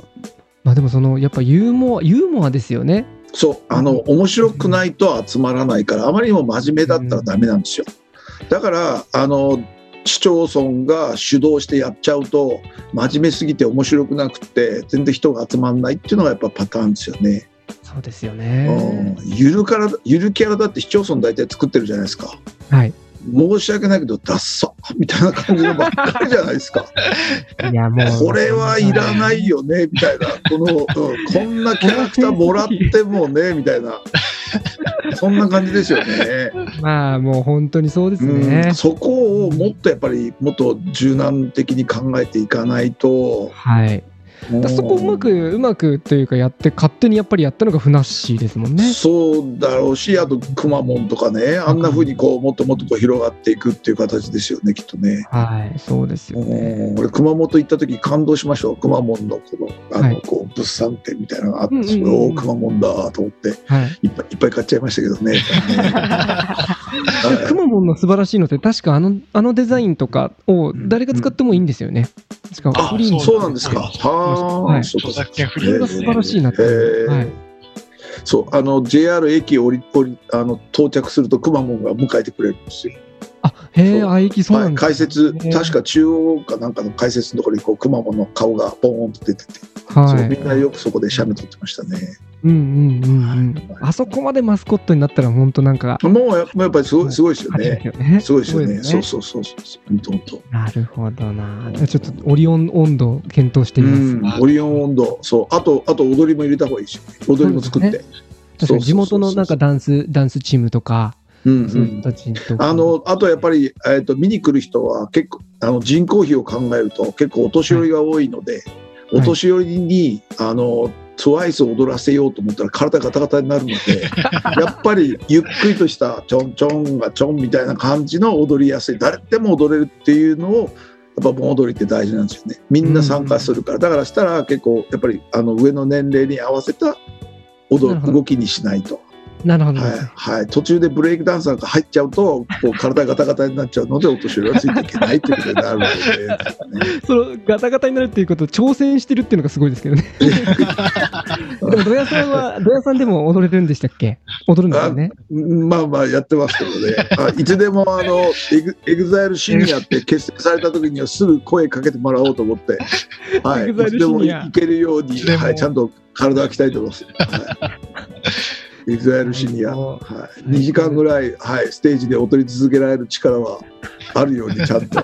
まあでもそのやっぱユーモアユーモアですよね。そう、あの、面白くないと集まらないから、あまりにも真面目だったらダメなんですよ。だから、あの、市町村が主導してやっちゃうと、真面目すぎて面白くなくって、全然人が集まんないっていうのがやっぱパターンですよね。そうですようね。んゆるから、ゆるキャラだって市町村大体作ってるじゃないですか。はい。申し訳ないけど、ダッサみたいな感じのばっかりじゃないですか。[LAUGHS] いやもうこれはいらないよね、みたいな。この、うん、こんなキャラクターもらってもね、みたいな。そんな感じですよね。まあもう本当にそうですうねん、。そこをもっとやっぱりもっと柔軟的に考えていかないと、はい。そこをうまくうまくというかやって勝手にやっぱりやったのがふなっしーですもんね。そうだろうしあとくまモンとかねあんなふうにこうもっともっとこう広がっていくっていう形ですよねきっとね。はい。そうですよね。うん俺熊本行った時感動しましたよくまモンのこのあの、はいこう物産展みたいなのがあって、うんうんうんそれをくまモンだと思ってはい。いっぱいいっぱい買っちゃいましたけどね。[LAUGHS] はいくまモンの素晴らしいのって確かあのあのデザインとかを誰が使ってもいいんですよね。しかもあフリそうなんですか。はあ、はい。そうか著作権フリーそれが素晴らしいなって。へー。はい。そう。あの JR 駅降り降りあの到着するとくまモンが迎えてくれるんですよ。あへえ、あいきそうはい、なんですね。解説確か中央かなんかの解説のところにこうくまモンの顔がポーンと出てて、はそうみんないい。よくそこで写メ撮ってましたね。うんうんうんうん。あそこまでマスコットになったら本当なんか。もうややっぱりすごいすごいですよね。すごいですよね。そうそうそうそうそう。本当本当。なるほどな。ちょっとオリオン温度検討してみます。うん、オリオン温度、そう、あと、あと踊りも入れた方がいいし、踊りも作って。地元のなんかダンスダンスチームとか、うんそういう人たちとかあの、あとやっぱり、えっ、と、見に来る人は結構、あの、人口比を考えると結構お年寄りが多いので、いお年寄りに、あの、トワイスを踊らせようと思ったら体がガタガタになるので、[LAUGHS] やっぱりゆっくりとしたちょんちょんがちょんみたいな感じの踊りやすい、誰でも踊れるっていうのを、やっぱ盆踊りって大事なんですよね。みんな参加するから。だからしたら結構、やっぱりあの上の年齢に合わせた踊動きにしないと。なるほど。はい、はい、途中でブレイクダンサーが入っちゃうと、こう体ガタガタになっちゃうので、お年寄りはついていけないっていうことになるので、ね、[LAUGHS] そのガタガタになるっていうことを挑戦してるっていうのがすごいですけどね。[LAUGHS] でも、ドヤさんは、ドヤさんでも踊れるんでしたっけ？踊るんですよね。まあまあやってますけどね、あいつでもあのエグエグザイルシニアって結成された時にはすぐ声かけてもらおうと思って、はい、いつでもいけるように、はい、ちゃんと体は鍛えてます。はい、エグザイルシニア、はい、2時間ぐらい、はい、ステージで踊り続けられる力はあるようにちゃんと。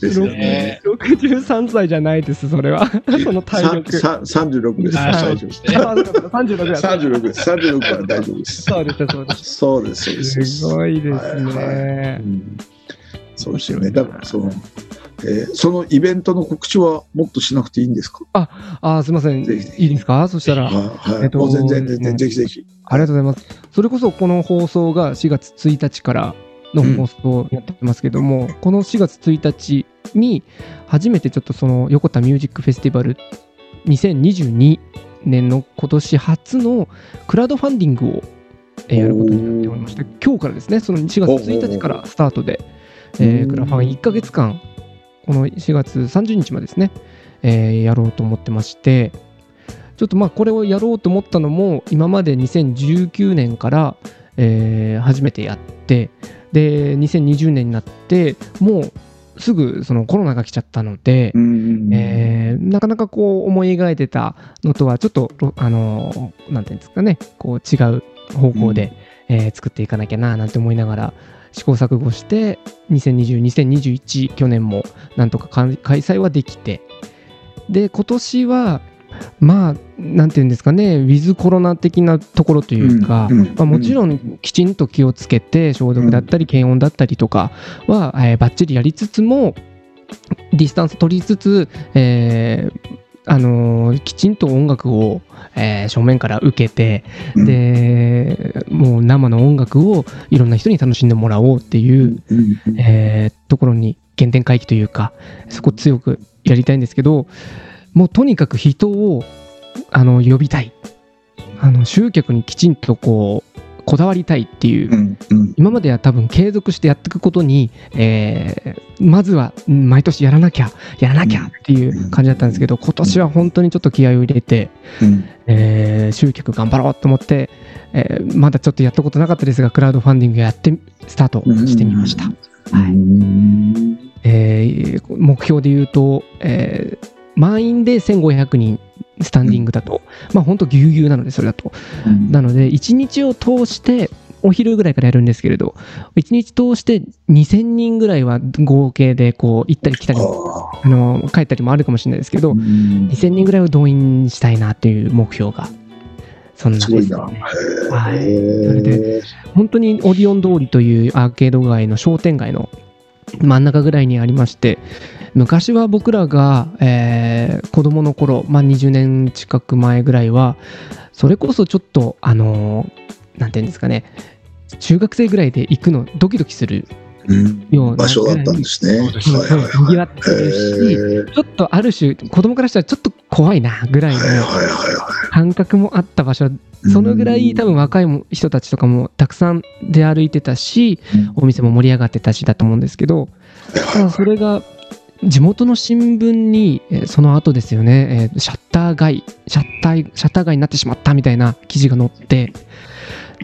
ですよね。63歳じゃないです、それは。[LAUGHS] その体力。さんさん36です。あ大丈夫です。あそうかそうか36だ。36です。36から大丈夫です。そうです、そうです。そうです、そうです。すごいですはいねう。んそうですよね。だからその、えーそのイベントの告知はもっとしなくていいんですか？あー、すみません。いいですか？そしたら。はい、はいえっと全然全然ぜひぜひ。ありがとうございます。それこそこの放送が4月1日からの放送をやってますけども、この4月1日に初めてちょっとその横田ミュージックフェスティバル2022年の今年初のクラウドファンディングをえーやることになっておりまして、今日からですね、その4月1日からスタートで、えークラファン1ヶ月間、この4月30日までですね、えーやろうと思ってまして、ちょっとまあこれをやろうと思ったのも今まで2019年から、えー初めてやってで2020年になってもうすぐそのコロナが来ちゃったので、えーなかなかこう思い描いてたのとはちょっとろあのーなんていうんですかねこう違う方向で、えー作っていかなきゃななんて思いながら試行錯誤して2020、2021去年もなんとか開催はできて。で今年はまあなんていうんですかねウィズコロナ的なところというか、うんうんまあ、もちろんきちんと気をつけて消毒だったり検温だったりとかは、えーバッチリやりつつもディスタンス取りつつ、えーあのーきちんと音楽を、えー正面から受けて、うん。でもう生の音楽をいろんな人に楽しんでもらおうっていう、えーところに原点回帰というかそこ強くやりたいんですけどもうとにかく人をあの呼びたい。あの集客にきちんとこうこだわりたいっていう、今までは多分継続してやっていくことに、えーまずはうん毎年やらなきゃやらなきゃっていう感じだったんですけど今年は本当にちょっと気合を入れて、うん。えー集客頑張ろうと思って、えーまだちょっとやったことなかったですがクラウドファンディングやってスタートしてみました。はい。うん。えー目標で言うと、えー満員で1500人スタンディングだと、まあ本当ぎゅうぎゅうなのでそれだと。なので1日を通してお昼ぐらいからやるんですけれど1日通して2000人ぐらいは合計でこう行ったり来たりああの帰ったりもあるかもしれないですけど、ー2000人ぐらいを動員したいなっていう目標がそんなです。ね。へいー。それで本当にオディオン通りというアーケード街の商店街の真ん中ぐらいにありまして昔は僕らが、えー子供の頃、まあ、20年近く前ぐらいはそれこそちょっとあのーなんていうんですかね中学生ぐらいで行くのドキドキするうんような場所だったんですね。にぎわってるしちょっとある種子供からしたらちょっと怖いなぐらいの感覚もあった場所い。そのぐらい多分若いも人たちとかもたくさん出歩いてたしうんお店も盛り上がってたしだと思うんですけどただそれが地元の新聞にえその後ですよね、えシャッター街シャッターシャッター街になってしまったみたいな記事が載って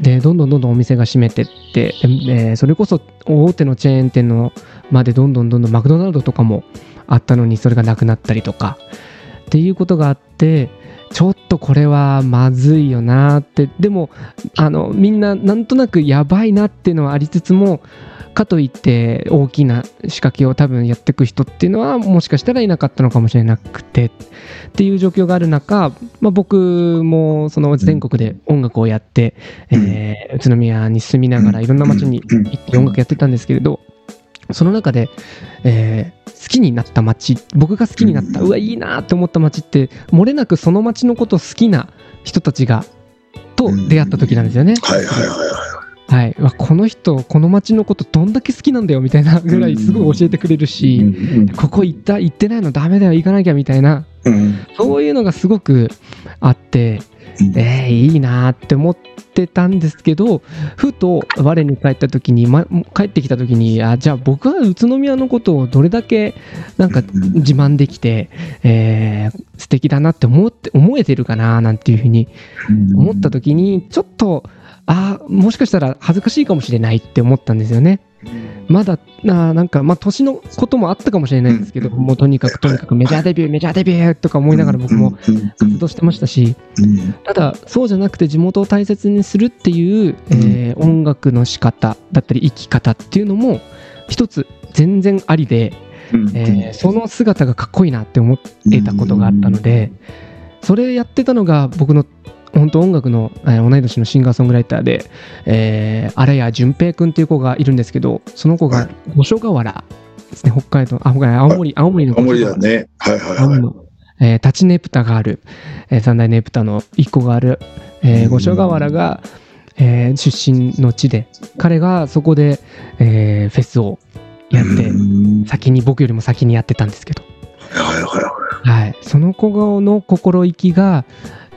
でどんどんどんどんお店が閉めてって、えーそれこそ大手のチェーン店のまでどんどんどんどんマクドナルドとかもあったのにそれがなくなったりとかっていうことがあってちょっとこれはまずいよなって。でもあのみんななんとなくやばいなっていうのはありつつもかといって大きな仕掛けを多分やっていく人っていうのはもしかしたらいなかったのかもしれなくてっていう状況がある中、まあ、僕もその全国で音楽をやって、うんえー宇都宮に住みながらいろんな街に行って音楽やってたんですけれどその中で、えー好きになった街僕が好きになったうん。うわいいなって思った街って漏れなくその街のこと好きな人たちがと出会った時なんですよね。はいはいはいははい、わこの人この町のことどんだけ好きなんだよみたいなぐらいすごい教えてくれるし、うんここ行った行ってないのダメだよ行かなきゃみたいな。うん。そういうのがすごくあって、うん。えー、いいなーって思ってたんですけどふと我に帰った時に、ま、帰ってきた時にあじゃあ僕は宇都宮のことをどれだけなんかうん。自慢できて、えー素敵だなって思って思えてるかななんていうふうに思った時にちょっとあーもしかしたら恥ずかしいかもしれないって思ったんですよね。まだななんかまあ年のこともあったかもしれないんですけど、うん。もうとにかくとにかくメジャーデビューメジャーデビューとか思いながら僕も活動してましたし。うん。ただそうじゃなくて地元を大切にするっていう、えー音楽の仕方だったり生き方っていうのも一つ全然ありで、うん。えーその姿がかっこいいなって思ってたことがあったのでそれやってたのが僕の本当音楽の、えー同い年のシンガーソングライターで、えー、荒谷淳平君っていう子がいるんですけどその子が五所川原ですね。北海道あ北海道青森青森の青森だね。はいはいはい。えータチネプタがある、えー三大ネプタの一個がある、えーうん。五所川原が、えー出身の地で彼がそこで、えーフェスをやって、うん。先に僕よりも先にやってたんですけど、はいはいはい。はい、その子の心意気が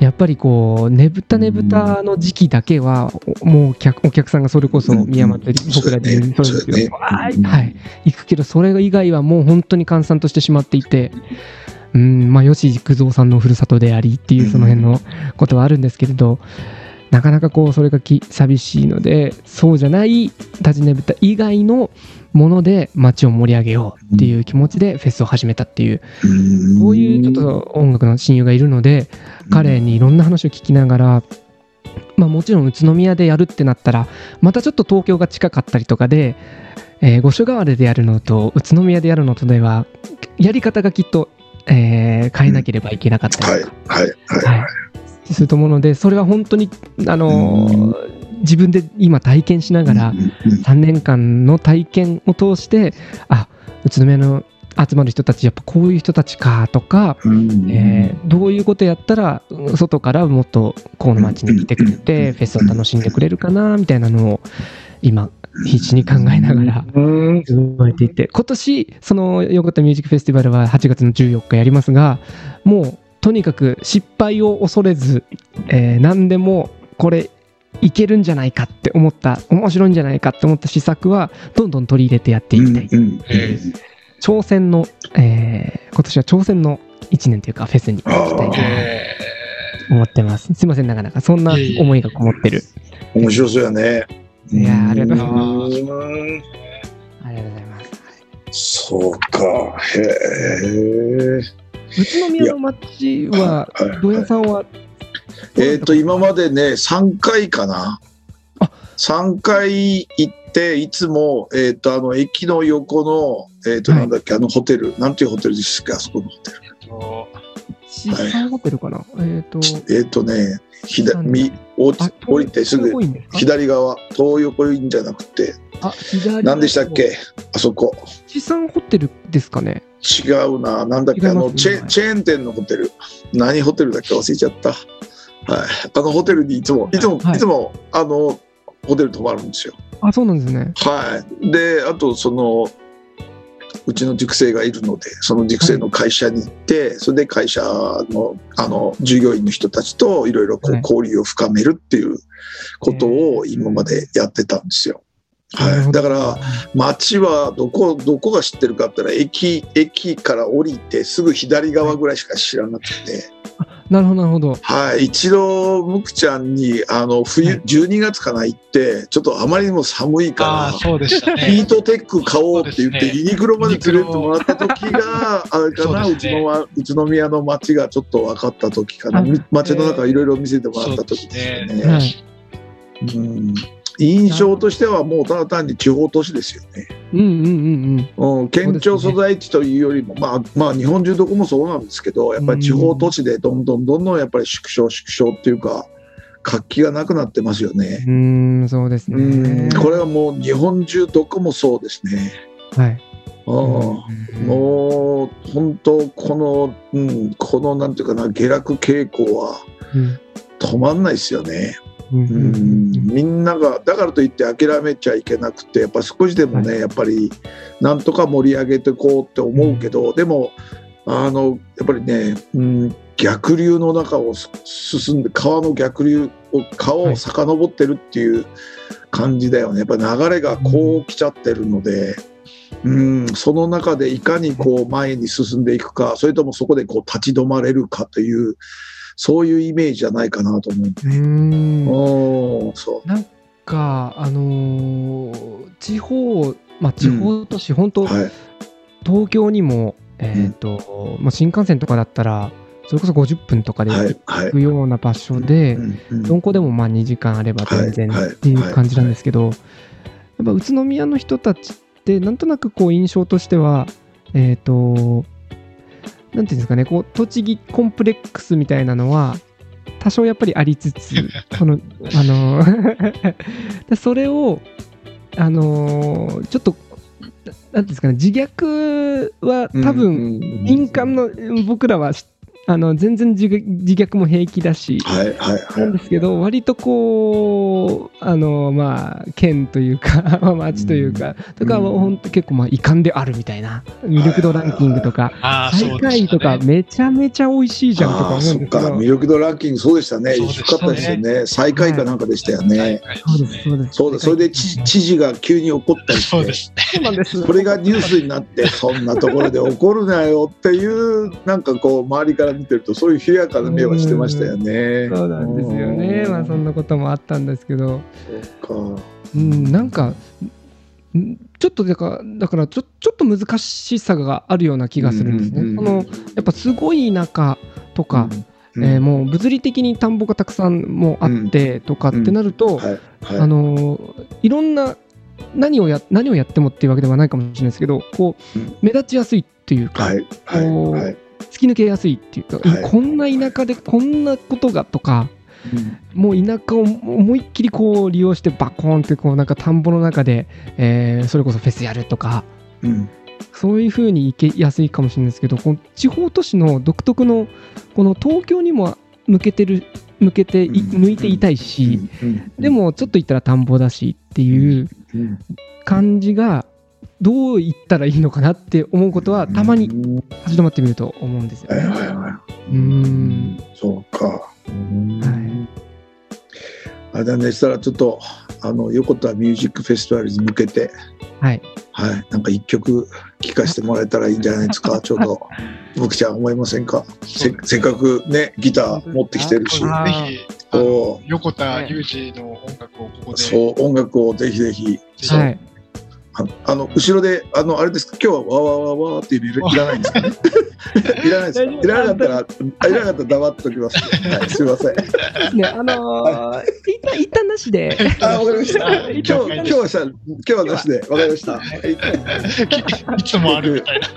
やっぱりこうねぶたねぶたの時期だけはおもうお客お客さんがそれこそうん。宮本で僕らで言うそうだね。そうですけど、ね。はい。うんはい、行くけどそれ以外はもう本当に閑散としてしまっていて。うん。まあ、吉幾三さんのふるさとでありっていうその辺のことはあるんですけれど、なかなかこうそれがき寂しいのでそうじゃない立ちねぶた以外のもので街を盛り上げようっていう気持ちでフェスを始めたっていううん。こういうちょっと音楽の親友がいるので彼にいろんな話を聞きながら、まあ、もちろん宇都宮でやるってなったらまたちょっと東京が近かったりとかで、えー五所川原でやるのと宇都宮でやるのとではやり方がきっと、えー変えなければいけなかったはい。りとか、はい。はい。はいすると思うのでそれは本当に、あのー自分で今体験しながら、うんうん3年間の体験を通してあ宇都宮の集まる人たちやっぱこういう人たちかとか、うん。えーどういうことやったらうん外からもっとこの街に来てくれてフェスを楽しんでくれるかなみたいなのを今必死に考えながらうん。動いていて。今年その横田ミュージックフェスティバルは8月の14日やりますがもうとにかく失敗を恐れず、えー何でもこれいけるんじゃないかって思った面白いんじゃないかって思った施策はどんどん取り入れてやっていきたい、うんえ挑戦の、えー今年は挑戦の1年というかフェスに行きたいなとえ思ってます。すいませんなかなか。そんな思いがこもってる。面白そうやね。いやーありがとうございます。ありがとうございます。そうか。へえ。宇都宮の街ははい土屋さんはえっ、と、今までね、3回かな。あ。3回行って、いつも、えっ、と、あの、駅の横の、えっ、と、はい。なんだっけ、あのホテル、なんていうホテルですか、あそこのホテル。ーと資産ホテルかな？えっとえっ、とね、左、み、降りあ降りてすぐ左側、東横インじゃなくて、あ左何でしたっけ？あそこ。資産ホテルですかね？違うな、なんだっけ、あのチェはい。チェーン店のホテル、何ホテルだっけ？忘れちゃった。はい、あのホテルにいつも、いつも、はい。い、つも、あのホテル泊まるんですよ。あそうなんですね。はい、で、あと、その、うちの塾生がいるので、その塾生の会社に行って、それで会社の、あの、従業員の人たちといろいろ交流を深めるっていうことを今までやってたんですよ。はい、だから、街はどこどこが知ってるかって言ったら駅駅から降りてすぐ左側ぐらいしか知らなくて、なるほどなるほど。はい、一度むくちゃんにあの冬、はい。12月かな行ってちょっとあまりにも寒いあかあ、そうでしたらヒーね。トテック買おうって言って、ね。ユニクロまで連れてもらった時が [LAUGHS] あれかな、ね。ちのは宇都宮の街がちょっと分かった時かな、街の中いろいろ見せてもらった時です。よね。はい。うん印象としてはもうただ単に地方都市ですよね。うんうんうんうん。うん、県庁所在地というよりも、まあ、まあ日本中どこもそうなんですけどやっぱり地方都市でどんどんどんどんやっぱり縮小縮小っていうか活気がなくなってますよね。うーんそうですうねん。これはもう日本中どこもそうですね。はい。うん。もう本当この、うん、このなんていうかな下落傾向はうん。止まんないですよね。うんうんみんながだからといって諦めちゃいけなくてやっぱ少しでもね、やっぱりなんとか盛り上げていこうって思うけど、でもあのやっぱりね、うん、逆流の中をす進んで川の逆流を川を遡ってるっていう感じだよね。やっぱ流れがこう来ちゃってるので。うん、その中でいかにこう前に進んでいくかそれともそこでこう立ち止まれるかというそういうイメージじゃないかなと思う。うん。おーそう。なんかあのー地方まあ地方都市、本当はい。東京にもえっ、と、まあ新幹線とかだったらそれこそ50分とかではい行はい。くような場所で、うんうん。どこでもまあ2時間あれば全然っていう感じなんですけど、やっぱ宇都宮の人たちってなんとなくこう印象としてはえっ、となんていうんですかねこう栃木コンプレックスみたいなのは多少やっぱりありつつ [LAUGHS] このあの [LAUGHS] でそれをあのちょっとなんていうんですかね自虐は多分敏感の僕らはあの全然自自虐も平気だし、はいはいなんはですけど、割とこう、あの、まあ、県というか、[LAUGHS] まあ町というか、とかは本当結構、まあ、遺憾であるみたいな、魅力度ランキングとか、最下位とか。めちゃめちゃ美味しいい。じゃんとかあ思うんですけど、魅力度ランキングそうでしたね低かったですよね最下位かなんかでしたよね。そうです、そうです。そうだそれで知知事が急に怒ったりしてそうですね。そうなんです。それがニュースになってそんなところで怒るなよっていうなんかこう周りから見てるとそういう冷やかな目はしてましたよね。そうなんですよね。まあ、そんなこともあったんですけど、そうか。うん、なんか、んちょっとだから、だからちょちょっと難しさがあるような気がするんですね。うんうんのやっぱすごい田舎とか、うん。えーもう物理的に田んぼがたくさんもうあってとかってなると、あのーいろんな何をや何をやってもっていうわけではないかもしれないですけどこう、うん。目立ちやすいっていうか、はい。はい。こうはい。突き抜けやすいっていうか、はい。こんな田舎でこんなことがとかもう田舎を思いっきりこう利用してバコーンってこうなんか田んぼの中で、えーそれこそフェスやるとかうん。そういう風に行けやすいかもしれないですけどこの地方都市の独特のこの東京にも向けてる向けて向いていたいし、うん。でもちょっと行ったら田んぼだしっていううん。感じがどう言ったらいいのかなって思うことはたまにうん立ち止まってみると思うんですよ。ね。はいはいはいうん。そうか。はい。あれだね、したらちょっと、あの、横田ミュージックフェスティバルに向けて、はい。はい、なんか一曲聴かせてもらえたらいいんじゃないですか、[LAUGHS] ちょうど。僕ちゃん思いませんか？せせっかくね、ギター持ってきてるし。ぜひ、横田裕二の音楽をここう、で。そう、音楽をぜひぜひ、そうはいああの、後ろで、あの、あれですか、今日はわわわわっていうのいらないんですかね？[LAUGHS] いらないですか？いらなかったら、あいらなかったら黙っておきます、はい、すいません。ねあのー一旦一旦なしで。あ、わかりました。[LAUGHS] はい。今日、今日はさ、今日はなしで、わかりました。はい。いつもあるみたいな。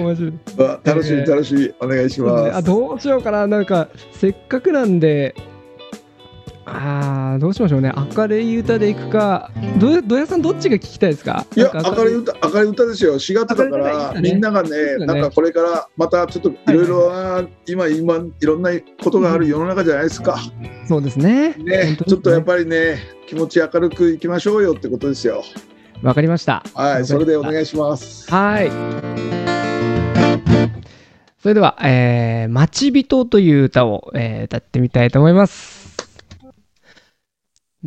面白い。わ楽しみ、楽しみ、お願いします。あどうしようかな。なんかせっかくなんであーどうしましょうね。明るい歌でいくか。どどやさんどっちが聞きたいですか？いや、明るい。歌、明るい歌ですよ。4月だから、みんながね、すね。なんかこれから、またちょっといろいろな、今、今、いろんなことがある世の中じゃないですか。そうですね。ねちょっとやっぱりね、気持ち明るくいきましょうよってことですよ。わかりました。はい、それでお願いします。はい。それでは、えー、待ち人という歌を、えー歌ってみたいと思います。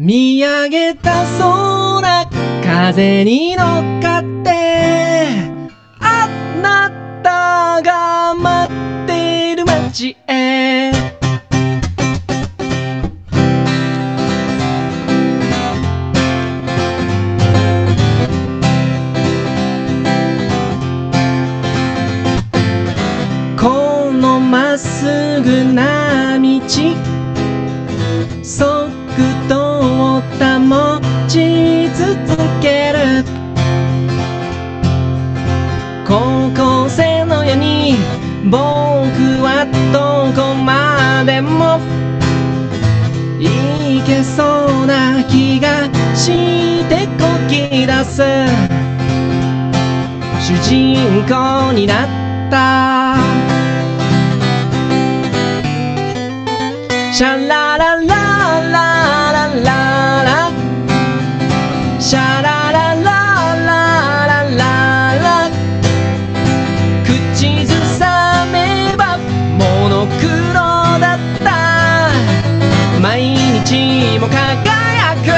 見上げた空、風に乗っかって、あなたが待っている街へ。このまっすぐな道速度を保ち続ける。高校生のように僕はどこまでもいけそうな気がしてこぎ出す。主人公になった。シャララララ。も輝く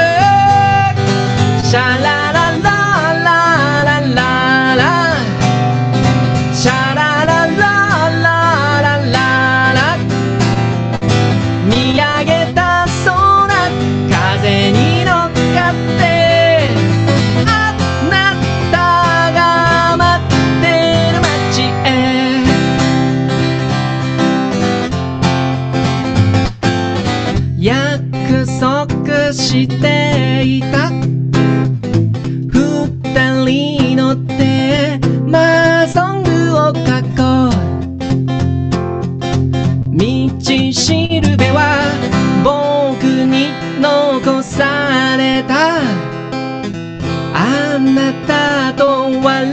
た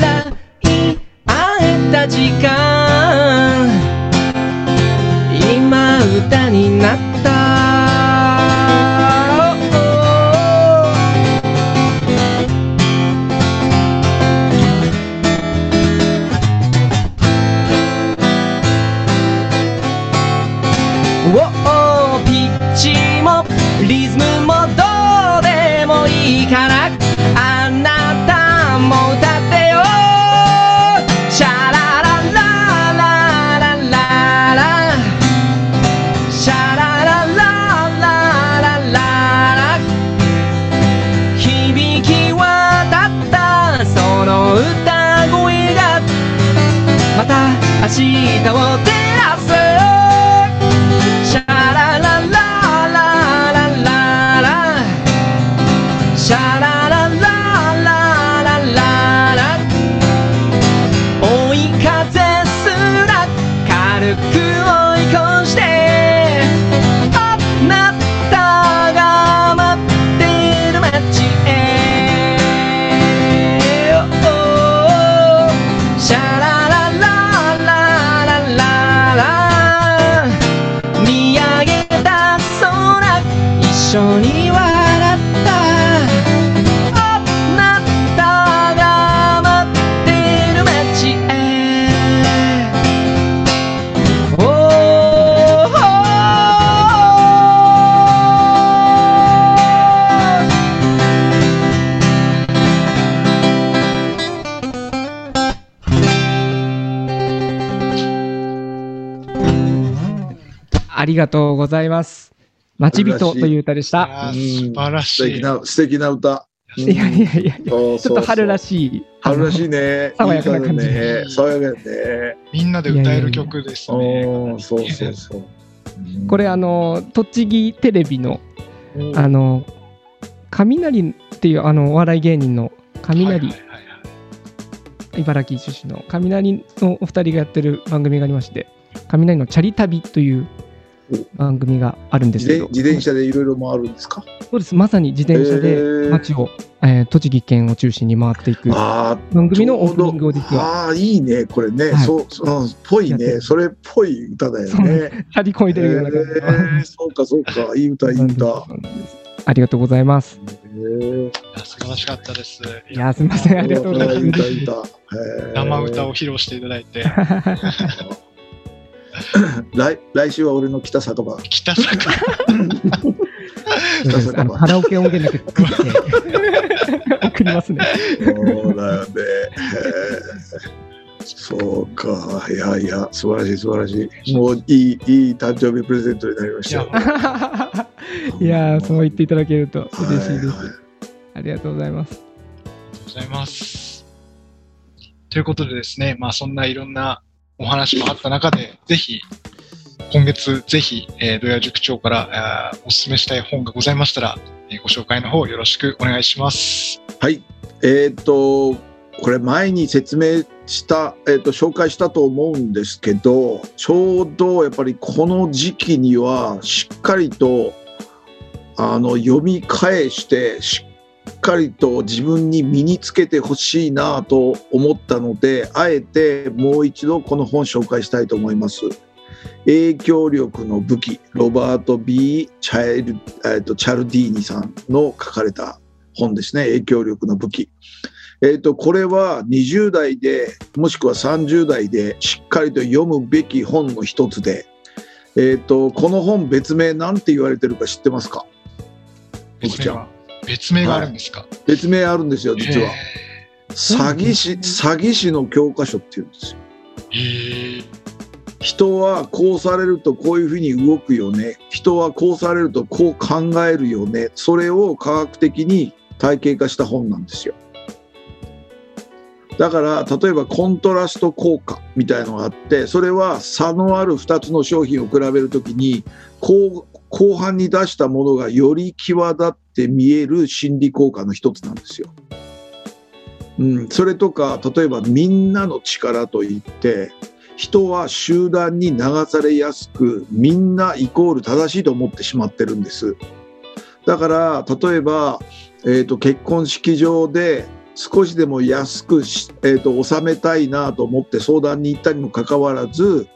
がとうございます。待ち人という歌でした。素晴らしい。素敵な、素敵な歌。いやいやいやいや、ちょちっと春らい。しい。春らしいね。爽やかな感じいい歌だね。爽やかだね。みんなで歌える曲ですおね。ーそうそうそう。これあの、栃木テレビの、うん、あの、雷っていうあの、お笑い芸人の雷、はいはいはいはい茨城出身の雷のお二人がやってる番組がありまして、雷のチャリ旅という番組があるんです自けど、転自転車でいろいろ回るんですか？そうです、まさに自転車へでー街を、えー栃木県を中心に回っていくああ、番組のオープニングを実は、ああ、いいね、これね。はいそう、そう、ぽいね。それっぽい歌だよそうね。チャリこいでるような感じの。えーそうか、そうか。いい歌、いい歌。ありがとうございます。素晴らしかったです。いや、すみません、ありがとうございます生歌を披露していただいて、[LAUGHS] [LAUGHS] 来来週は俺の北酒場。北坂、そうですあのカラオケ音源だけ [LAUGHS] 作って送りますね。そうだよね。そうか。いやいや、素晴らしい、素晴らしい。もういい、いい誕生日プレゼントになりましたよ。[LAUGHS] いやー、そう言っていただけると嬉しいです。はいはいありがとうございます。ありがとうございます。ということでですね、まあそんないろんなお話もあった中で、ぜひ、今月ぜひ、えー、土屋塾長から、えーお勧めしたい本がございましたら、えーご紹介の方よろしくお願いします。はい。えっ、と、これ前に説明した、えっ、と、紹介したと思うんですけど、ちょうどやっぱりこの時期にはしっかりと、あの、読み返して、しっかりと自分に身につけてほしいなと思ったので、あえてもう一度この本紹介したいと思います。影響力の武器ロバート・ B・ チャイル、えー、とチャルディーニさんの書かれた本ですね影響力の武器。えー、とこれは20代でもしくは30代でしっかりと読むべき本の一つで、えー、とこの本別名なんて言われてるか知ってますか？別名は？別名があるんですか、別名あるんですよ実は。詐欺師詐欺師の教科書っていうんですよ。人はこうされるとこういうふうに動くよね。人はこうされるとこう考えるよね。それを科学的に体系化した本なんですよ。だから例えばコントラスト効果みたいのがあってそれは差のある2つの商品を比べるときに後後半に出したものがより際立って見える心理効果の一つなんですよ。うん、それとか例えばみんなの力といって人は集団に流されやすくみんなイコール正しいと思ってしまってるんですだから例えば、えーと、結婚式場で少しでも安く、えーと、収めたいなと思って相談に行ったにもかかわらず、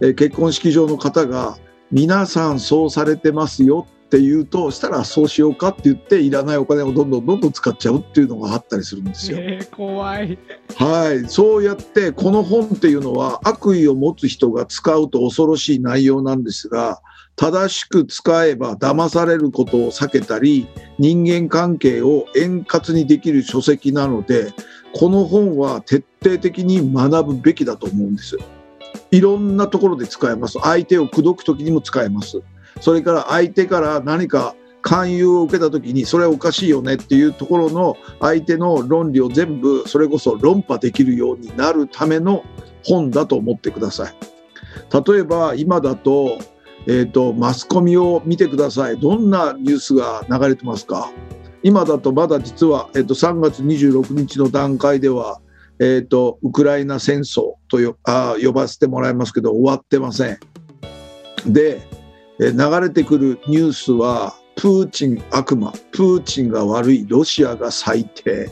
えー、結婚式場の方が皆さんそうされてますよって言うとしたらそうしようかって言っていらないお金をどんどんどんどん使っちゃうっていうのがあったりするんですよ。えー、怖いはいそうやってこの本っていうのは悪意を持つ人が使うと恐ろしい内容なんですが正しく使えば騙されることを避けたり人間関係を円滑にできる書籍なのでこの本は徹底的に学ぶべきだと思うんです。いろんなところで使えます。相手を口説く時にも使えます。それから相手から何か勧誘を受けた時にそれはおかしいよねっていうところの相手の論理を全部それこそ論破できるようになるための本だと思ってください。例えば今だと,、えーと、マスコミを見てくださいどんなニュースが流れてますか？今だとまだ実は、えーと、3月26日の段階では、えーと、ウクライナ戦争とよあ呼ばせてもらいますけど終わってません。で流れてくるニュースはプーチン悪魔プーチンが悪いロシアが最低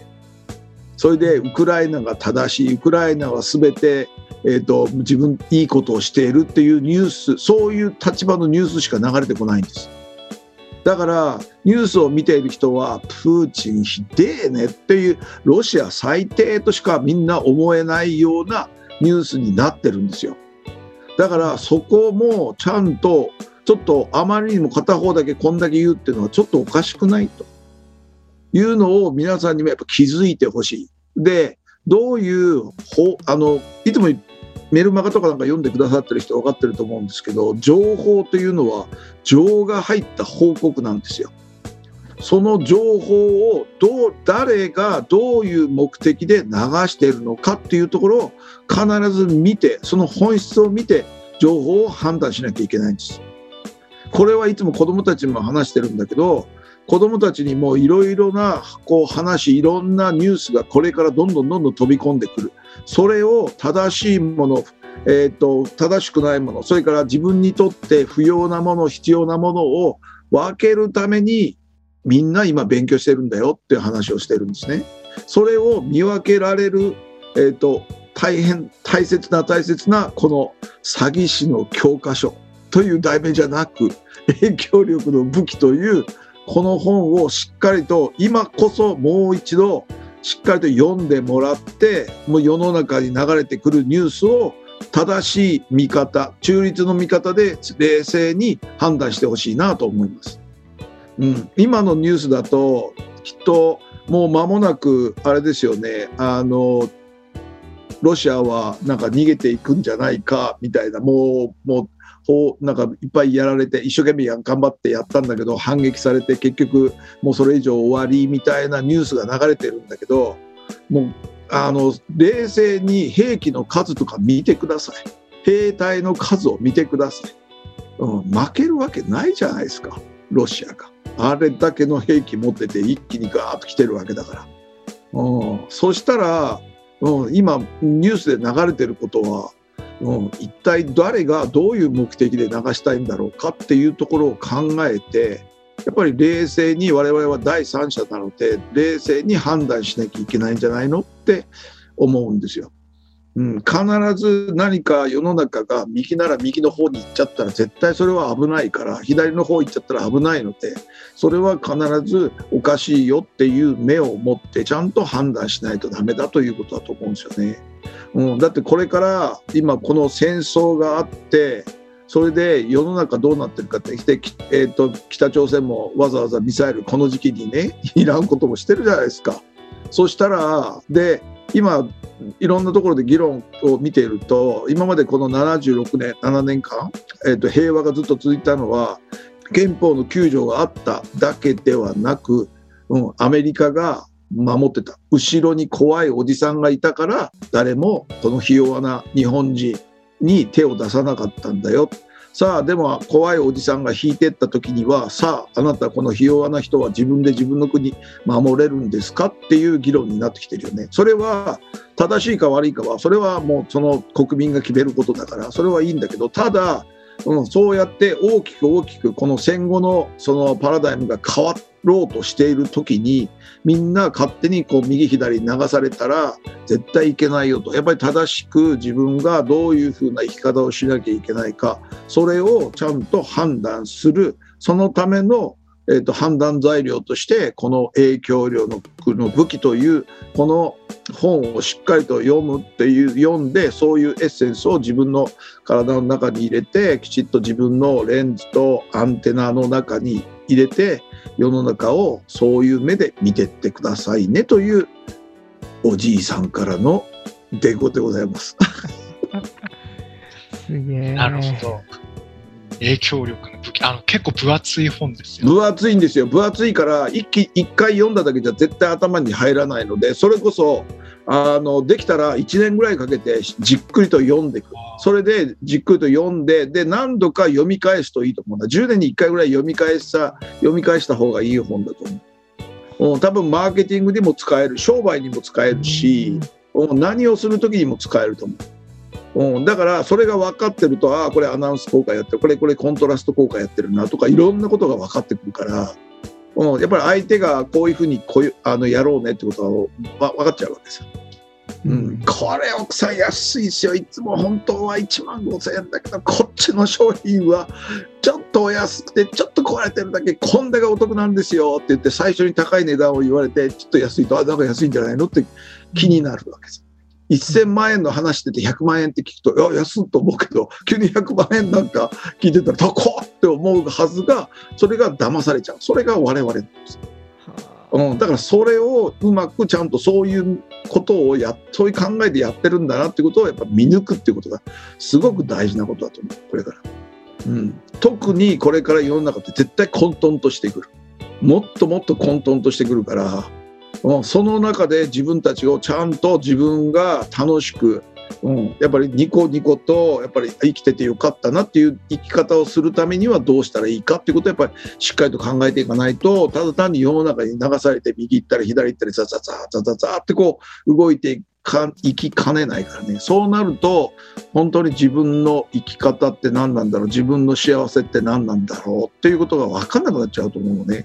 それでウクライナが正しいウクライナは全て、えーと、自分いいことをしているっていうニュースそういう立場のニュースしか流れてこないんですだからニュースを見ている人はプーチンひでえねっていうロシア最低としかみんな思えないようなニュースになってるんですよだからそこもちゃんとちょっとあまりにも片方だけこんだけ言うっていうのはちょっとおかしくないというのを皆さんにもやっぱ気づいてほしい。で、どういうほあのいつもメルマガとかなんか読んでくださってる人分かってると思うんですけど情報というのは情が入った報告なんですよ。その情報をどう誰がどういう目的で流しているのかっていうところを必ず見てその本質を見て情報を判断しなきゃいけないんです。これはいつも子どもたちにも話してるんだけど子どもたちにもいろいろなこう話いろんなニュースがこれからどんどんどんどん飛び込んでくるそれを正しいもの、えーと、正しくないものそれから自分にとって不要なもの必要なものを分けるためにみんな今勉強してるんだよっていう話をしてるんですね。それを見分けられる、えーと大変大切な大切なこの詐欺師の教科書という題名じゃなく影響力の武器というこの本をしっかりと今こそもう一度しっかりと読んでもらってもう世の中に流れてくるニュースを正しい見方中立の見方で冷静に判断してほしいなと思います。うん、今のニュースだときっともう間もなくあれですよね。あのロシアはなんか逃げていくんじゃないかみたいな。もうもうこうなんかいっぱいやられて一生懸命頑張ってやったんだけど反撃されて結局もうそれ以上終わりみたいなニュースが流れてるんだけどもうあの冷静に兵器の数とか見てください。兵隊の数を見てください、うん、負けるわけないじゃないですか。ロシアが。あれだけの兵器持ってて一気にガーッと来てるわけだから、うん、そしたら、うん、今ニュースで流れてることはうん、一体誰がどういう目的で流したいんだろうかっていうところを考えてやっぱり冷静に我々は第三者なので冷静に判断しなきゃいけないんじゃないのって思うんですよ。うん、必ず何か世の中が右なら右の方に行っちゃったら絶対それは危ないから左の方行っちゃったら危ないのでそれは必ずおかしいよっていう目を持ってちゃんと判断しないとダメだということだと思うんですよね。うん、だってこれから今この戦争があってそれで世の中どうなってるかってで、えーと、北朝鮮もわざわざミサイルこの時期にね [LAUGHS] いらんこともしてるじゃないですか。そしたらで今いろんなところで議論を見ていると今までこの76年7年間、えーと、平和がずっと続いたのは憲法の9条があっただけではなく、うん、アメリカが守ってた。後ろに怖いおじさんがいたから誰もこのひ弱な日本人に手を出さなかったんだよ。さあでも怖いおじさんが引いてった時にはさああなたこのひ弱な人は自分で自分の国守れるんですかっていう議論になってきてるよね。それは正しいか悪いかはそれはもうその国民が決めることだからそれはいいんだけどただ、うん、そうやって大きく大きくこの戦後のそのパラダイムが変わってろうとしている時にみんな勝手にこう右左に流されたら絶対いけないよと。やっぱり正しく自分がどういうふうな生き方をしなきゃいけないか。それをちゃんと判断する。そのためのえーと、判断材料としてこの影響力の武器というこの本をしっかりと読むっていう読んでそういうエッセンスを自分の体の中に入れてきちっと自分のレンズとアンテナの中に入れて世の中をそういう目で見てってくださいねというおじいさんからの伝言でございます。[LAUGHS] すげえ。なるほど。影響力の武器、あの結構分厚い本ですよ。分厚いんですよ。分厚いから一気一回読んだだけじゃ絶対頭に入らないので、それこそあのできたら1年ぐらいかけてじっくりと読んでいく。それでじっくりと読んで、で何度か読み返すといいと思うんだ。10年に1回ぐらい読み返した読み返した方がいい本だと思う。うん、多分マーケティングにも使える、商売にも使えるし、うん、何をする時にも使えると思う。うん、だからそれが分かってるとああこれアナウンス効果やってるこれこれコントラスト効果やってるなとかいろんなことが分かってくるから、うん、やっぱり相手がこういうふうにこういうあのやろうねってことは分かっちゃうわけですよ。うん、これ奥さん安いですよいつも本当は1万5000円だけどこっちの商品はちょっとお安くてちょっと壊れてるだけこんだけお得なんですよって言って最初に高い値段を言われてちょっと安いとあなんか安いんじゃないのって気になるわけです。1000万円の話してて100万円って聞くと、いや、安いと思うけど、急に100万円なんか聞いてたら、高っって思うはずが、それが騙されちゃう。それが我々なんです。うん、だからそれをうまくちゃんとそういうことをやそういう考えでやってるんだなってことをやっぱ見抜くっていうことがすごく大事なことだと思う。これから、うん、特にこれから世の中って絶対混沌としてくる。もっともっと混沌としてくるからその中で自分たちをちゃんと自分が楽しく、うん、やっぱりニコニコとやっぱり生きててよかったなっていう生き方をするためにはどうしたらいいかっていうことをやっぱりしっかりと考えていかないとただ単に世の中に流されて右行ったり左行ったりザザザザザザってこう動いていか生きかねないからね。そうなると本当に自分の生き方って何なんだろう。自分の幸せって何なんだろうっていうことが分かんなくなっちゃうと思うのね。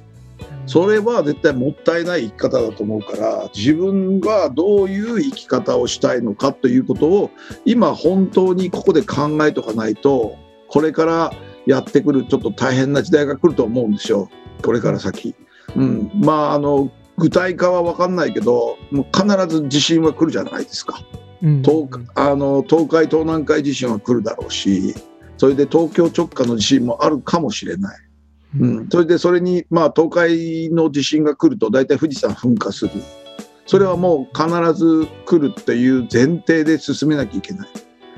それは絶対もったいない生き方だと思うから自分がどういう生き方をしたいのかということを今本当にここで考えとかないとこれからやってくるちょっと大変な時代が来ると思うんですよこれから先。うん、まああの具体化は分かんないけどもう必ず地震は来るじゃないですか。うん、東あの東海東南海地震は来るだろうしそれで東京直下の地震もあるかもしれない。うん、それでそれに、まあ、東海の地震が来ると大体富士山噴火する。それはもう必ず来るっていう前提で進めなきゃいけない、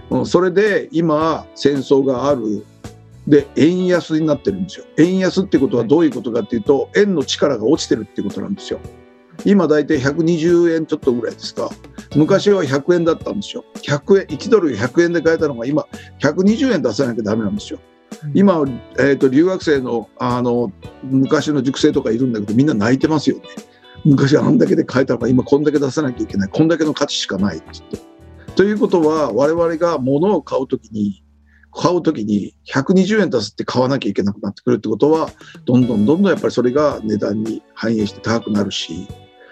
うん、それで今戦争がある。で円安になってるんですよ。円安ってことはどういうことかっていうと円の力が落ちてるってことなんですよ。今大体120円ちょっとぐらいですか。昔は100円だったんですよ。100円1ドル100円で買えたのが今120円出さなきゃダメなんですよ今、えーと、留学生のあの昔の塾生とかいるんだけどみんな泣いてますよね。昔あんだけで買えたのが今こんだけ出さなきゃいけない。こんだけの価値しかない。って言って。ということは我々が物を買うときに買うときに120円出すって買わなきゃいけなくなってくるってことはどんどんどんどんやっぱりそれが値段に反映して高くなるし。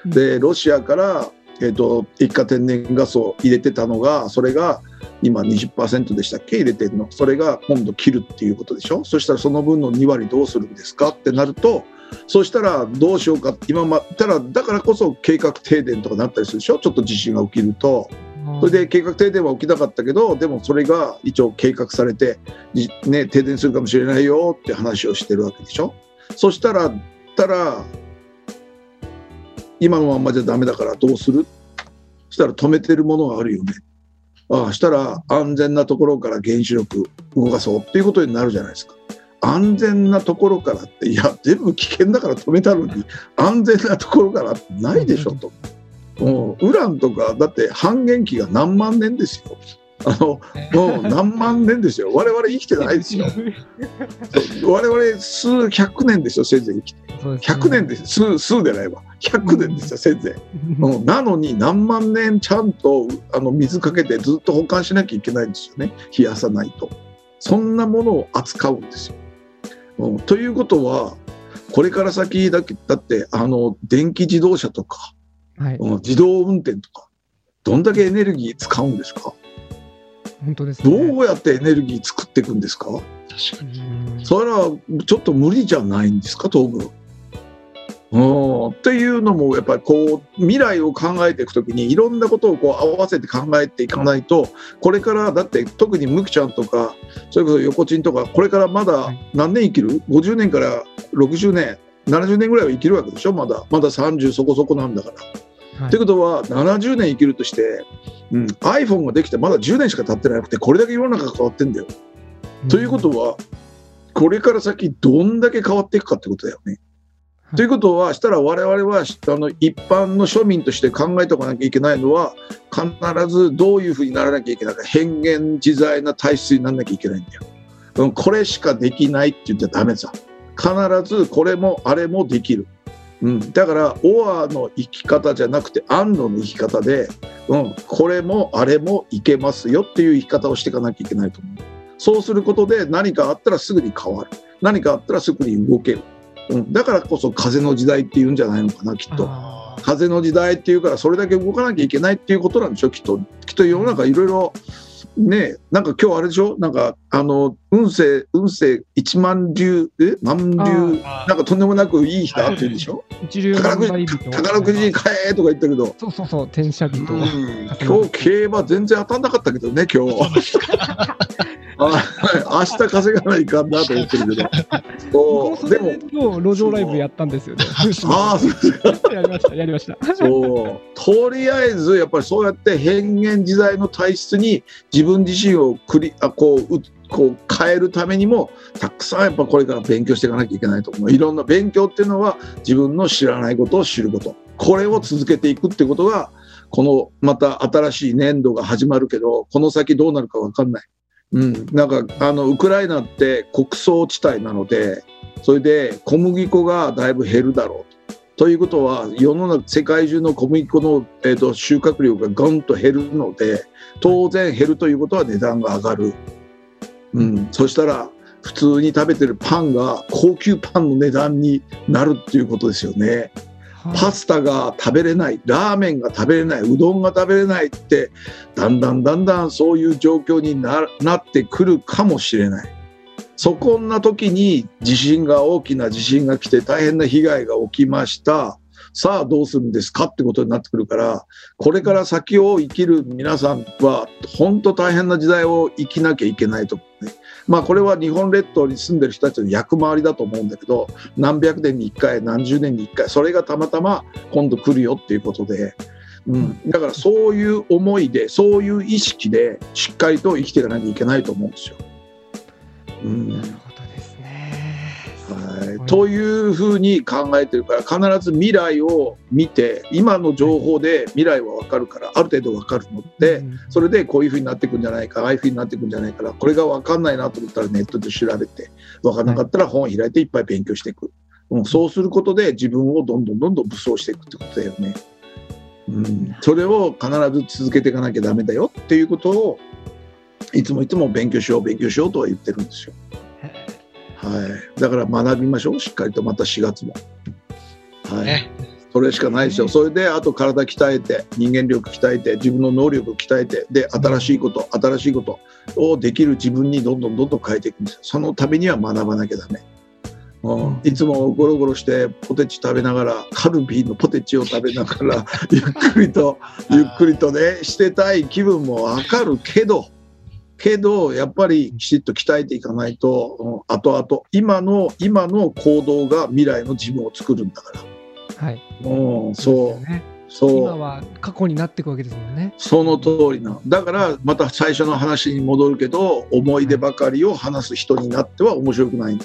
でロシアからえー、と液化天然ガスを入れてたのがそれが今20%でしたっけ？入れてるの。それが今度切るっていうことでしょ？そしたらその分の2割どうするんですか？ってなるとそしたらどうしようか？今またらだからこそ計画停電とかなったりするでしょ？ちょっと地震が起きると。それで計画停電は起きなかったけどでもそれが一応計画されて、じね、停電するかもしれないよって話をしてるわけでしょ？そしたらたら今のまんまじゃダメだからどうする？そしたら止めてるものがあるよね。ああしたら安全なところから原子力動かそうっていうことになるじゃないですか。安全なところからっていや全部危険だから止めたのに安全なところからないでしょと。もうウランとかだって半減期が何万年ですよ。あのもう何万年ですよ。我々生きてないですよ。我々数百年ですよ、せいぜい生きて。100年です数数でないわ。100年ですよ、せいぜい。うんなのに何万年ちゃんとあの水かけてずっと保管しなきゃいけないんですよね。冷やさないと。そんなものを扱うんですよ。うん、ということは、これから先だけだってあの電気自動車とか、はい、うん自動運転とか、どんだけエネルギー使うんですか？本当ですどね。うやってエネルギー作っていくんですか？確かに。うんそれはちょっと無理じゃないんですか、当分。うん、っていうのもやっぱりこう未来を考えていくときにいろんなことをこう合わせて考えていかないとこれからだって特にムキちゃんとかそれこそ横ちんとかこれからまだはい何年生きる ?50 年から60年70年ぐらいは生きるわけでしょ？まだまだ30そこそこなんだから。はいってことは70年生きるとして、うん、iPhone ができてまだ10年しか経ってなくてこれだけ世の中が変わってんだよ。ということはこれから先どんだけ変わっていくかってことだよね。はいということはしたら我々はあの一般の庶民として考えておかなきゃいけないのは必ずどういうふうにならなきゃいけないか変幻自在な体質にならなきゃいけないんだよ。うんこれしかできないって言っちゃダメさ。必ずこれもあれもできる。うん、だからオアの生き方じゃなくて安堵の生き方で、うん、これもあれもいけますよっていう生き方をしていかなきゃいけないと思う。そうすることで何かあったらすぐに変わる。何かあったらすぐに動ける。うん、だからこそ風の時代っていうんじゃないのかな、きっと。風の時代っていうからそれだけ動かなきゃいけないっていうことなんでしょきっときっと世の中いろいろねなんか今日あれでしょなんかあの運勢運勢一万流え万流あなんかとんでもなくいい人あってるでしょ？一流宝くじ宝くじ買えとか言ったけど、そうそうそう、転写人と。うん。今日競馬全然当たんなかったけどね今日。[LAUGHS] あ明日稼がないかんなと思ってるけど。そうでも今日路上ライブやったんですよね。ああそうですか。やりました、やりました。そう。とりあえずやっぱりそうやって変幻自在の体質に自分自身をクリあこううこう変えるためにもたくさんやっぱこれから勉強していかなきゃいけないと思ういろんな勉強っていうのは自分の知らないことを知ることこれを続けていくってことがこのまた新しい年度が始まるけどこの先どうなるか分かんない。うん、なんかあのウクライナって穀倉地帯なのでそれで小麦粉がだいぶ減るだろうと。ということは世の中世界中の小麦粉の、えー、と収穫量がガンと減るので当然減るということは値段が上がる、うん、そしたら普通に食べてるパンが高級パンの値段になるっていうことですよね。パスタが食べれないラーメンが食べれないうどんが食べれないってだんだんだんだんそういう状況にななってくるかもしれない。そこんな時に地震が大きな地震が来て大変な被害が起きましたさあどうするんですかってことになってくるからこれから先を生きる皆さんは本当大変な時代を生きなきゃいけないと思うね。まあこれは日本列島に住んでる人たちの役回りだと思うんだけど何百年に1回何十年に1回それがたまたま今度来るよっていうことで、うん、だからそういう思いでそういう意識でしっかりと生きていかなきゃいけないと思うんですよ。うん。はい、というふうに考えてるから必ず未来を見て今の情報で未来は分かるからある程度分かるので、うんそれでこういうふうになっていくんじゃないかああいうふうになっていくんじゃないからこれが分かんないなと思ったらネットで調べて分からなかったら本を開いていっぱい勉強していく、うん、そうすることで自分をどんどんどんどん武装していくってことだよね。うん、それを必ず続けていかなきゃダメだよっていうことをいつもいつも勉強しよう勉強しようとは言ってるんですよ。はい、だから学びましょうしっかりとまた4月も。はい、ねそれしかないですよ。それで、あと体鍛えて、人間力鍛えて、自分の能力を鍛えて、で、新しいこと、新しいことをできる自分にどんどんどんどん変えていくんですよ。そのためには学ばなきゃダメ。うん、いつもゴロゴロしてポテチ食べながらカルビーのポテチを食べながらゆっくりとゆっくりとねしてたい気分もわかるけどけどやっぱりきちっと鍛えていかないと、うん、後々今の今の行動が未来の自分を作るんだから。はい。うん、そう。そう今は過去になっていくわけですもんね。その通りなだからまた最初の話に戻るけど思い出ばかりを話す人になっては面白くない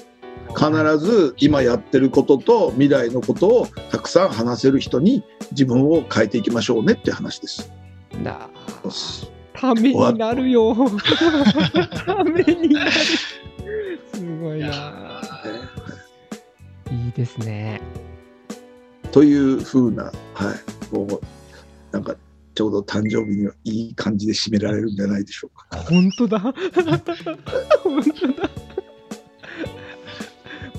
必ず今やってることと未来のことをたくさん話せる人に自分を変えていきましょうねって話です。なためになるよ。ためになる。すごいな。いいですね。というふうな、はい、こうなんかちょうど誕生日にはいい感じで締められるんじゃないでしょうか。本当だ。[LAUGHS] 本当だ。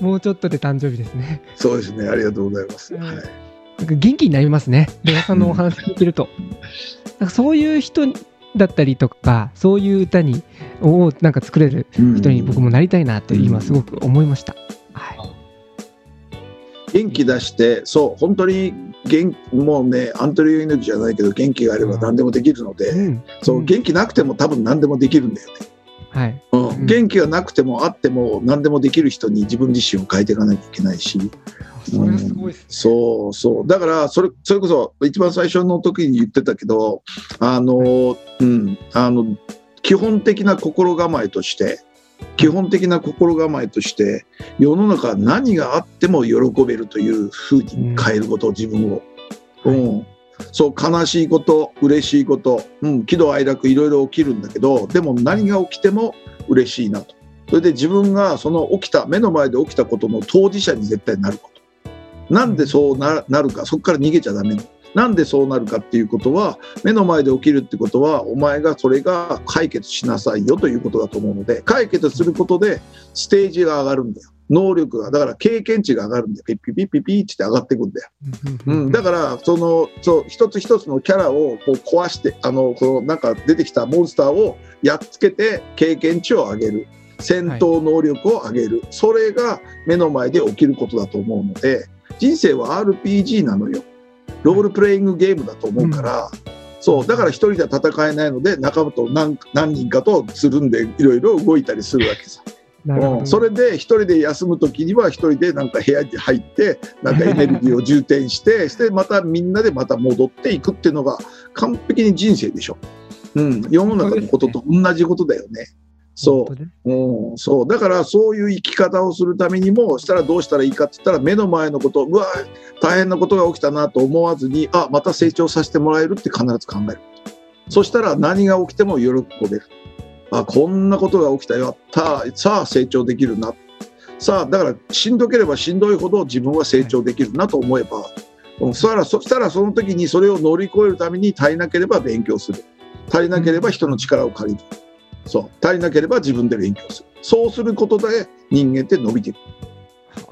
もうちょっとで誕生日ですね。そうですね、ありがとうございます。うんはい、なんか元気になりますね。レオさんのお話聞いてると。なんかそういう人だったりとか、そういう歌にをなんか作れる人に僕もなりたいなって今すごく思いました。はい。元気出して、そう、本当に元もうね、アントニオ猪木じゃないけど、元気があれば何でもできるので、うんそう、ん元気なくても多分何でもできるんだよね。はい。うんうん元気がなくてもあっても何でもできる人に自分自身を変えていかなきゃいけないし、それはすごいですね。そうそう。だから、それ、それこそ、一番最初の時に言ってたけど、あの、うん、あの、基本的な心構えとして、基本的な心構えとして、世の中何があっても喜べるというふうに変えること、自分を。ううんん。そう、悲しいこと、嬉しいこと、うん、喜怒哀楽いろいろ起きるんだけど、でも何が起きても嬉しいなと。それで自分がその起きた、目の前で起きたことの当事者に絶対なること。なんでそうななるか、そこから逃げちゃダメなんでそうなるかっていうことは、目の前で起きるってことは、お前がそれが解決しなさいよということだと思うので、解決することでステージが上がるんだよ。能力が、だから経験値が上がるんだよ。ピッピッピッピッピッって上がっていくんだよ。うん、だから、その、そう、一つ一つのキャラをこう壊して、あの、このなんか出てきたモンスターをやっつけて経験値を上げる。戦闘能力を上げる。それが目の前で起きることだと思うので、人生は RPG なのよ。ロールプレイングゲームだと思うから、そう、だから一人では戦えないので、仲間と何何人かとつるんでいろいろ動いたりするわけさ。うん、それで一人で休む時には一人でなんか部屋に入ってなんかエネルギーを充填して [LAUGHS] してまたみんなでまた戻っていくっていうのが完璧に人生でしょ。うん、世の中のことと同じことだよね。そう、うん、そう。だからそういう生き方をするためにもしたらどうしたらいいかって言ったら目の前のことうわ大変なことが起きたなと思わずにあまた成長させてもらえるって必ず考える。そしたら何が起きても喜べるあこんなことが起きたよ。たさあ成長できるな。さあだからしんどければしんどいほど自分は成長できるなと思えば、うん、そしたらそしたらその時にそれを乗り越えるために足りなければ勉強する。足りなければ人の力を借りるそう。足りなければ自分で勉強する。そうすることで人間って伸びていく、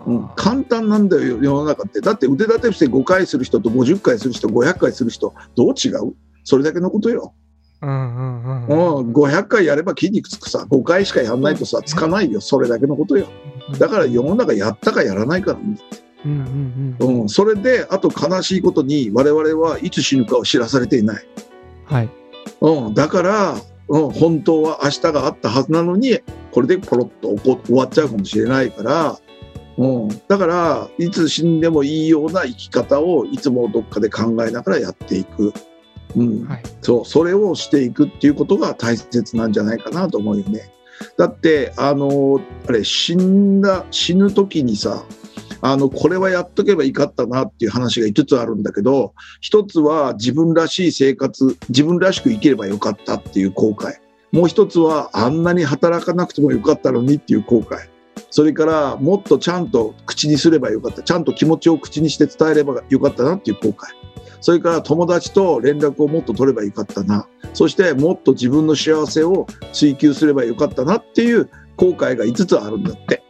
うん、簡単なんだよ世の中って。だって腕立て伏せ5回する人と50回する人500回する人どう違う？それだけのことよ、うんうんうん。うん、500回やれば筋肉つくさ。5回しかやらないとさつかないよ。それだけのことよ。だから世の中やったかやらないかなんだうんうんうん。うん、それであと悲しいことに我々はいつ死ぬかを知らされていない、はい。うん、だから、うん、本当は明日があったはずなのにこれでポロッと終わっちゃうかもしれないから、うん、だからいつ死んでもいいような生き方をいつもどっかで考えながらやっていく、うん。はい。そうそれをしていくっていうことが大切なんじゃないかなと思うよね。だってあのあれ死んだ死ぬ時にさあのこれはやっとけばいかったなっていう話が5つあるんだけど1つは自分らしい生活自分らしく生きればよかったっていう後悔。もう1つはあんなに働かなくてもよかったのにっていう後悔。それからもっとちゃんと口にすればよかった。ちゃんと気持ちを口にして伝えればよかったなっていう後悔。それから友達と連絡をもっと取ればよかったな。そしてもっと自分の幸せを追求すればよかったなっていう後悔が5つあるんだって。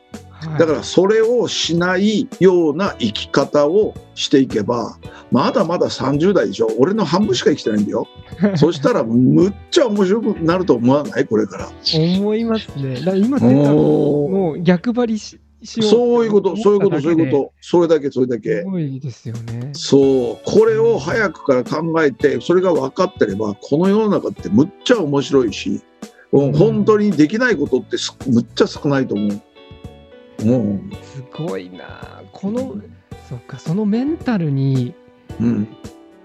はいだからそれをしないような生き方をしていけば、まだまだ30代でしょ。俺の半分しか生きてないんだよ。[LAUGHS] そしたらむっちゃ面白くなると思わない？これから。思いますね。今出たもう逆張りしそういうこと、そういうこと、そういうと。こと。それだけ、それだけす。ごいですよね。そう、これを早くから考えて、それが分かってれば、この世の中ってむっちゃ面白いし、うん、本当にできないことってすむっちゃ少ないと思う。うん、すごいな。この、そっか、そのメンタルに、うん、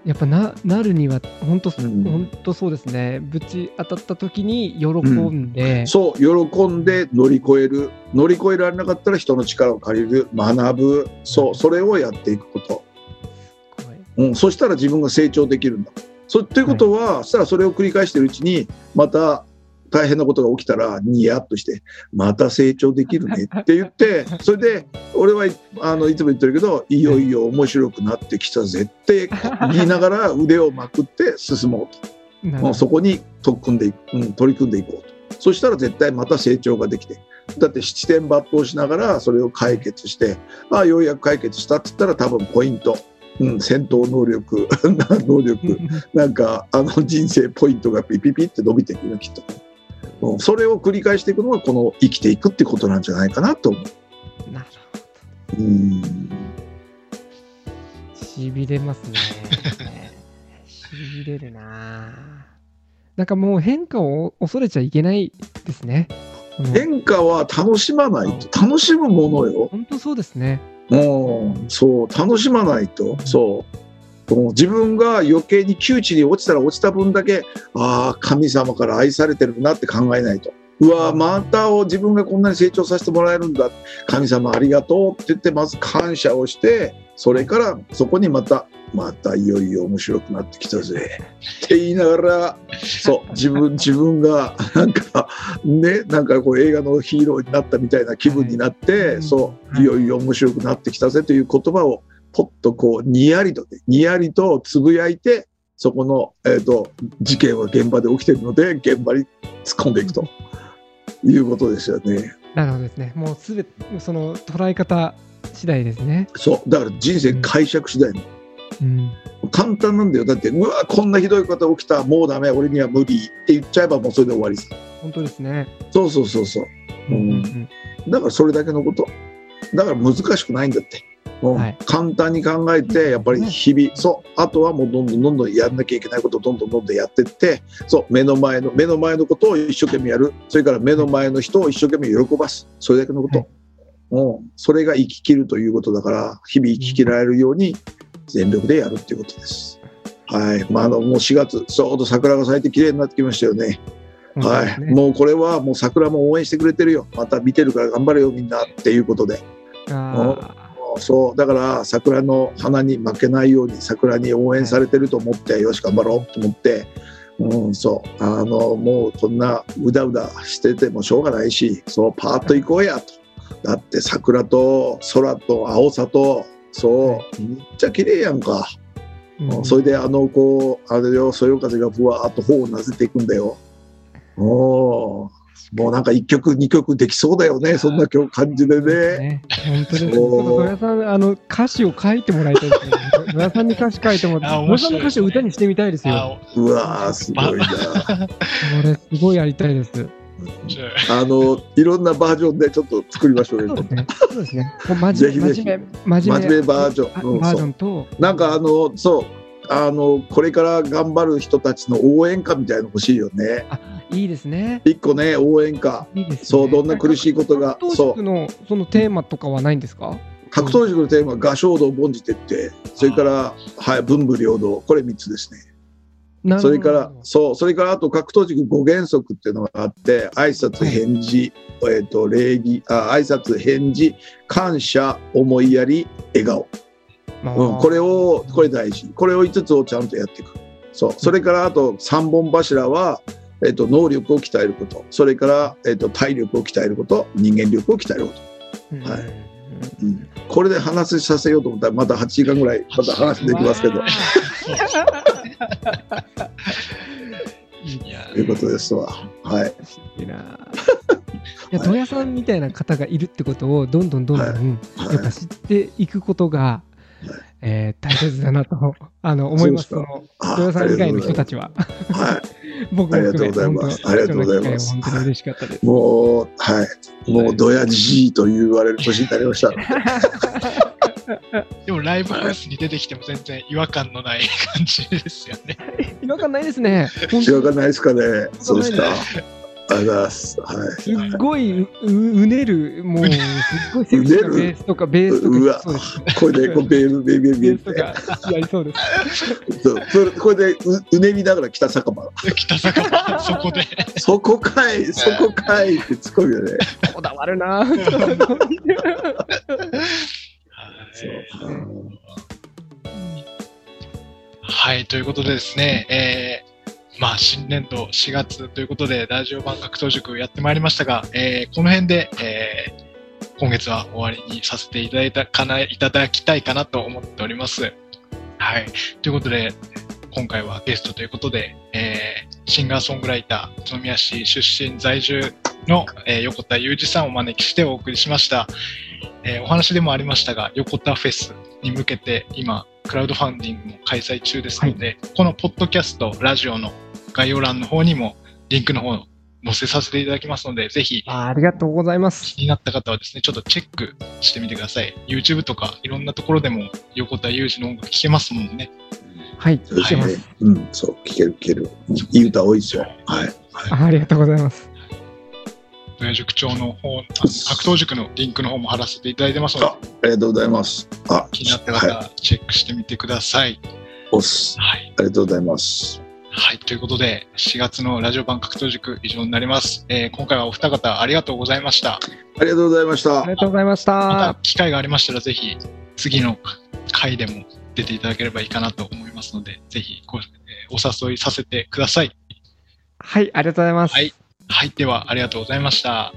やっぱななるには、本当、うん本当そうですね。ぶち当たった時に喜んで、そう、喜んで乗り越える。乗り越えられなかったら人の力を借りる。学ぶ。そう、それをやっていくこと。うん、そしたら自分が成長できるんだ。そということは、そしたらそれを繰り返しているうちに、また大変なことが起きたら、ニヤッとして、また成長できるねって言って、[LAUGHS] それで、俺はいあのいつも言ってるけど、いよいよ面白くなってきたぜって言いながら腕をまくって進もうと。もうそこに取り組んでいく、うん、取り組んでいこうと。そしたら絶対また成長ができて。だって七点抜刀しながらそれを解決して、ああ、ようやく解決したって言ったら多分ポイント。うん、戦闘能力、[LAUGHS] 能力、なんか、あの人生ポイントがピピピって伸びていくの、きっと。うんそれを繰り返していくのが、この生きていくってことなんじゃないかなと思う。なるうん。しびれますね。しびれるな。なんかもう変化を恐れちゃいけないですね。変化は楽しまないと、楽しむものよ。本当そうですね。うん、そう、楽しまないと、そう。自分が余計に窮地に落ちたら落ちた分だけ、ああ、神様から愛されてるなって考えないと。うわ、またを自分がこんなに成長させてもらえるんだ。神様ありがとうって言って、まず感謝をして、それからそこにまた、またいよいよ面白くなってきたぜ。って言いながら、そう、自分、[LAUGHS] 自分が、なんか、ね、なんかこう映画のヒーローになったみたいな気分になって、はいそう、はいいよいよ面白くなってきたぜという言葉を、ポッとこう、にやりとね、にやりとつぶやいて、そこの、えっ、と、事件は現場で起きてるので、現場に突っ込んでいくということですよね。なるほどですね。もうすべて、その捉え方次第ですね。そう、だから人生解釈次第の。うん。簡単なんだよ。だって、うわ、こんなひどいこと起きた、もうダメ、俺には無理って言っちゃえばもうそれで終わりさ。本当ですね。そうそうそうそう。うんうんうんだからそれだけのこと。だから難しくないんだって。もうはい簡単に考えて、やっぱり日々、そう、あとはもうどんどんどんどんやんなきゃいけないことをどんどんどんどんやってって、そう、目の前の、目の前のことを一生懸命やる。それから目の前の人を一生懸命喜ばす。それだけのこと。はいうん、それが生き切るということだから、日々生き切られるように全力でやるっていうことです。はい。まあ、あの、もう4月、ちょうど桜が咲いて綺麗になってきましたよね。はい、もうこれはもう桜も応援してくれてるよ。また見てるから頑張れよみんなっていうことで。あそう、だから桜の花に負けないように桜に応援されてると思って、よし頑張ろうと思って、うん、そう、あの、もうこんなうだうだしててもしょうがないし、そう、パーッと行こうやと。だって桜と空と青さと、そう、めっちゃ綺麗やんか。ーうんそれであのこうあれよそよ風がふわーっと頬をなぜていくんだよ。おーもうなんか一曲二曲できそうだよねそんな今日感じでね。ね、本当です。ちそうょっと戸谷さん、あの歌詞を書いてもらいたいですね。戸谷さんに歌詞書いてもらって、戸谷さんの歌詞を歌にしてみたいですよ。あうわーすごいな。これすごいやりたいです。あのいろんなバージョンでちょっと作りましょうよそうで。すね。そうですね。こう真ぜひぜひ面目、真面目、真面目バージョンバージョンと、なんかあのそうあのこれから頑張る人たちの応援歌みたいの欲しいよね。いいですね。一個ね応援歌。いいですね。そうどんな苦しいことが格闘そう塾のそのテーマとかはないんですか？格闘塾のテーマは合唱道凡事徹底それからはい文武両道これ三つですね。それから、そう、それからあと格闘塾5原則っていうのがあって、挨拶、返事、えっ、と、礼儀、あ挨拶、返事、感謝、思いやり、笑顔。まあうん、これを、これ大事。これを5つをちゃんとやっていく。そう。それからあと3本柱は、えっ、と、能力を鍛えること。それから、えっ、と、体力を鍛えること。人間力を鍛えること。うんはいうん。これで話させようと思ったら、また8時間ぐらい、また話できますけど。と [LAUGHS] いうことですわ。はい。いいなやドヤさんみたいな方がいるってことをどんどんどんどん、はいはいやっぱ知っていくことが、えー大切だなとあの思います。そうそですかのドヤさん以外の人たちはは [LAUGHS] 僕ありがとうございますありがとうございます本当に嬉しかったです。い。もう、はい。もう、ドヤじいと言われる年になりました。[LAUGHS] でもライブハウスに出てきても全然違和感のない感じですよね。[LAUGHS] 違和感ないですね。本違当和感ないですかね。そうですか。ありがとうございます。はい。すっごいううねるもうすっごいセクシーなベースとかベースとかうわ。これで、こうベール、ベーベーベとかやりそうです。そうそれこれでううねりながら北酒場。北坂場、そこで。そこかい、そこかいって突っ込むよね。こだわるな。そ [LAUGHS] うはい、とい。うことでですね、えー、まあ、新年度4月ということで、ラジオ版格闘塾やってまいりましたが、えー、この辺で、えー、今月は終わりにさせていただいたかな、いただきたいかなと思っております。はい。ということで、今回はゲストということで、えー、シンガーソングライター、宇都宮市出身在住の、えー横田裕二さんをお招きしてお送りしました。えーお話でもありましたが、横田フェスに向けて今、クラウドファンディングも開催中ですので、このポッドキャスト、ラジオの概要欄の方にもリンクの方を載せさせていただきますので、ぜひあありがとうございます。気になった方はですね、ちょっとチェックしてみてください。YouTube とかいろんなところでも横田裕二の音楽聴けますもんね。はい、そうですねしてます。。うん、そう、聞ける、聞ける。いい歌多いですよ。はい。あありがとうございます。ドヤ塾長の方、あ格闘塾のリンクの方も貼らせていただいてますのであ、ありがとうございます。あ、気になった方チェックしてみてください。おっす。はい。ありがとうございます。はい。ということで、4月のラジオ版格闘塾以上になります。えー今回はお二方ありがとうございました。ありがとうございましたあり。がとうございました。また機会がありましたら、ぜひ次の回でも出ていただければいいかなと思いますので、ぜひご、えーお誘いさせてください。はい、ありがとうございます。はいはい。では、ありがとうございました。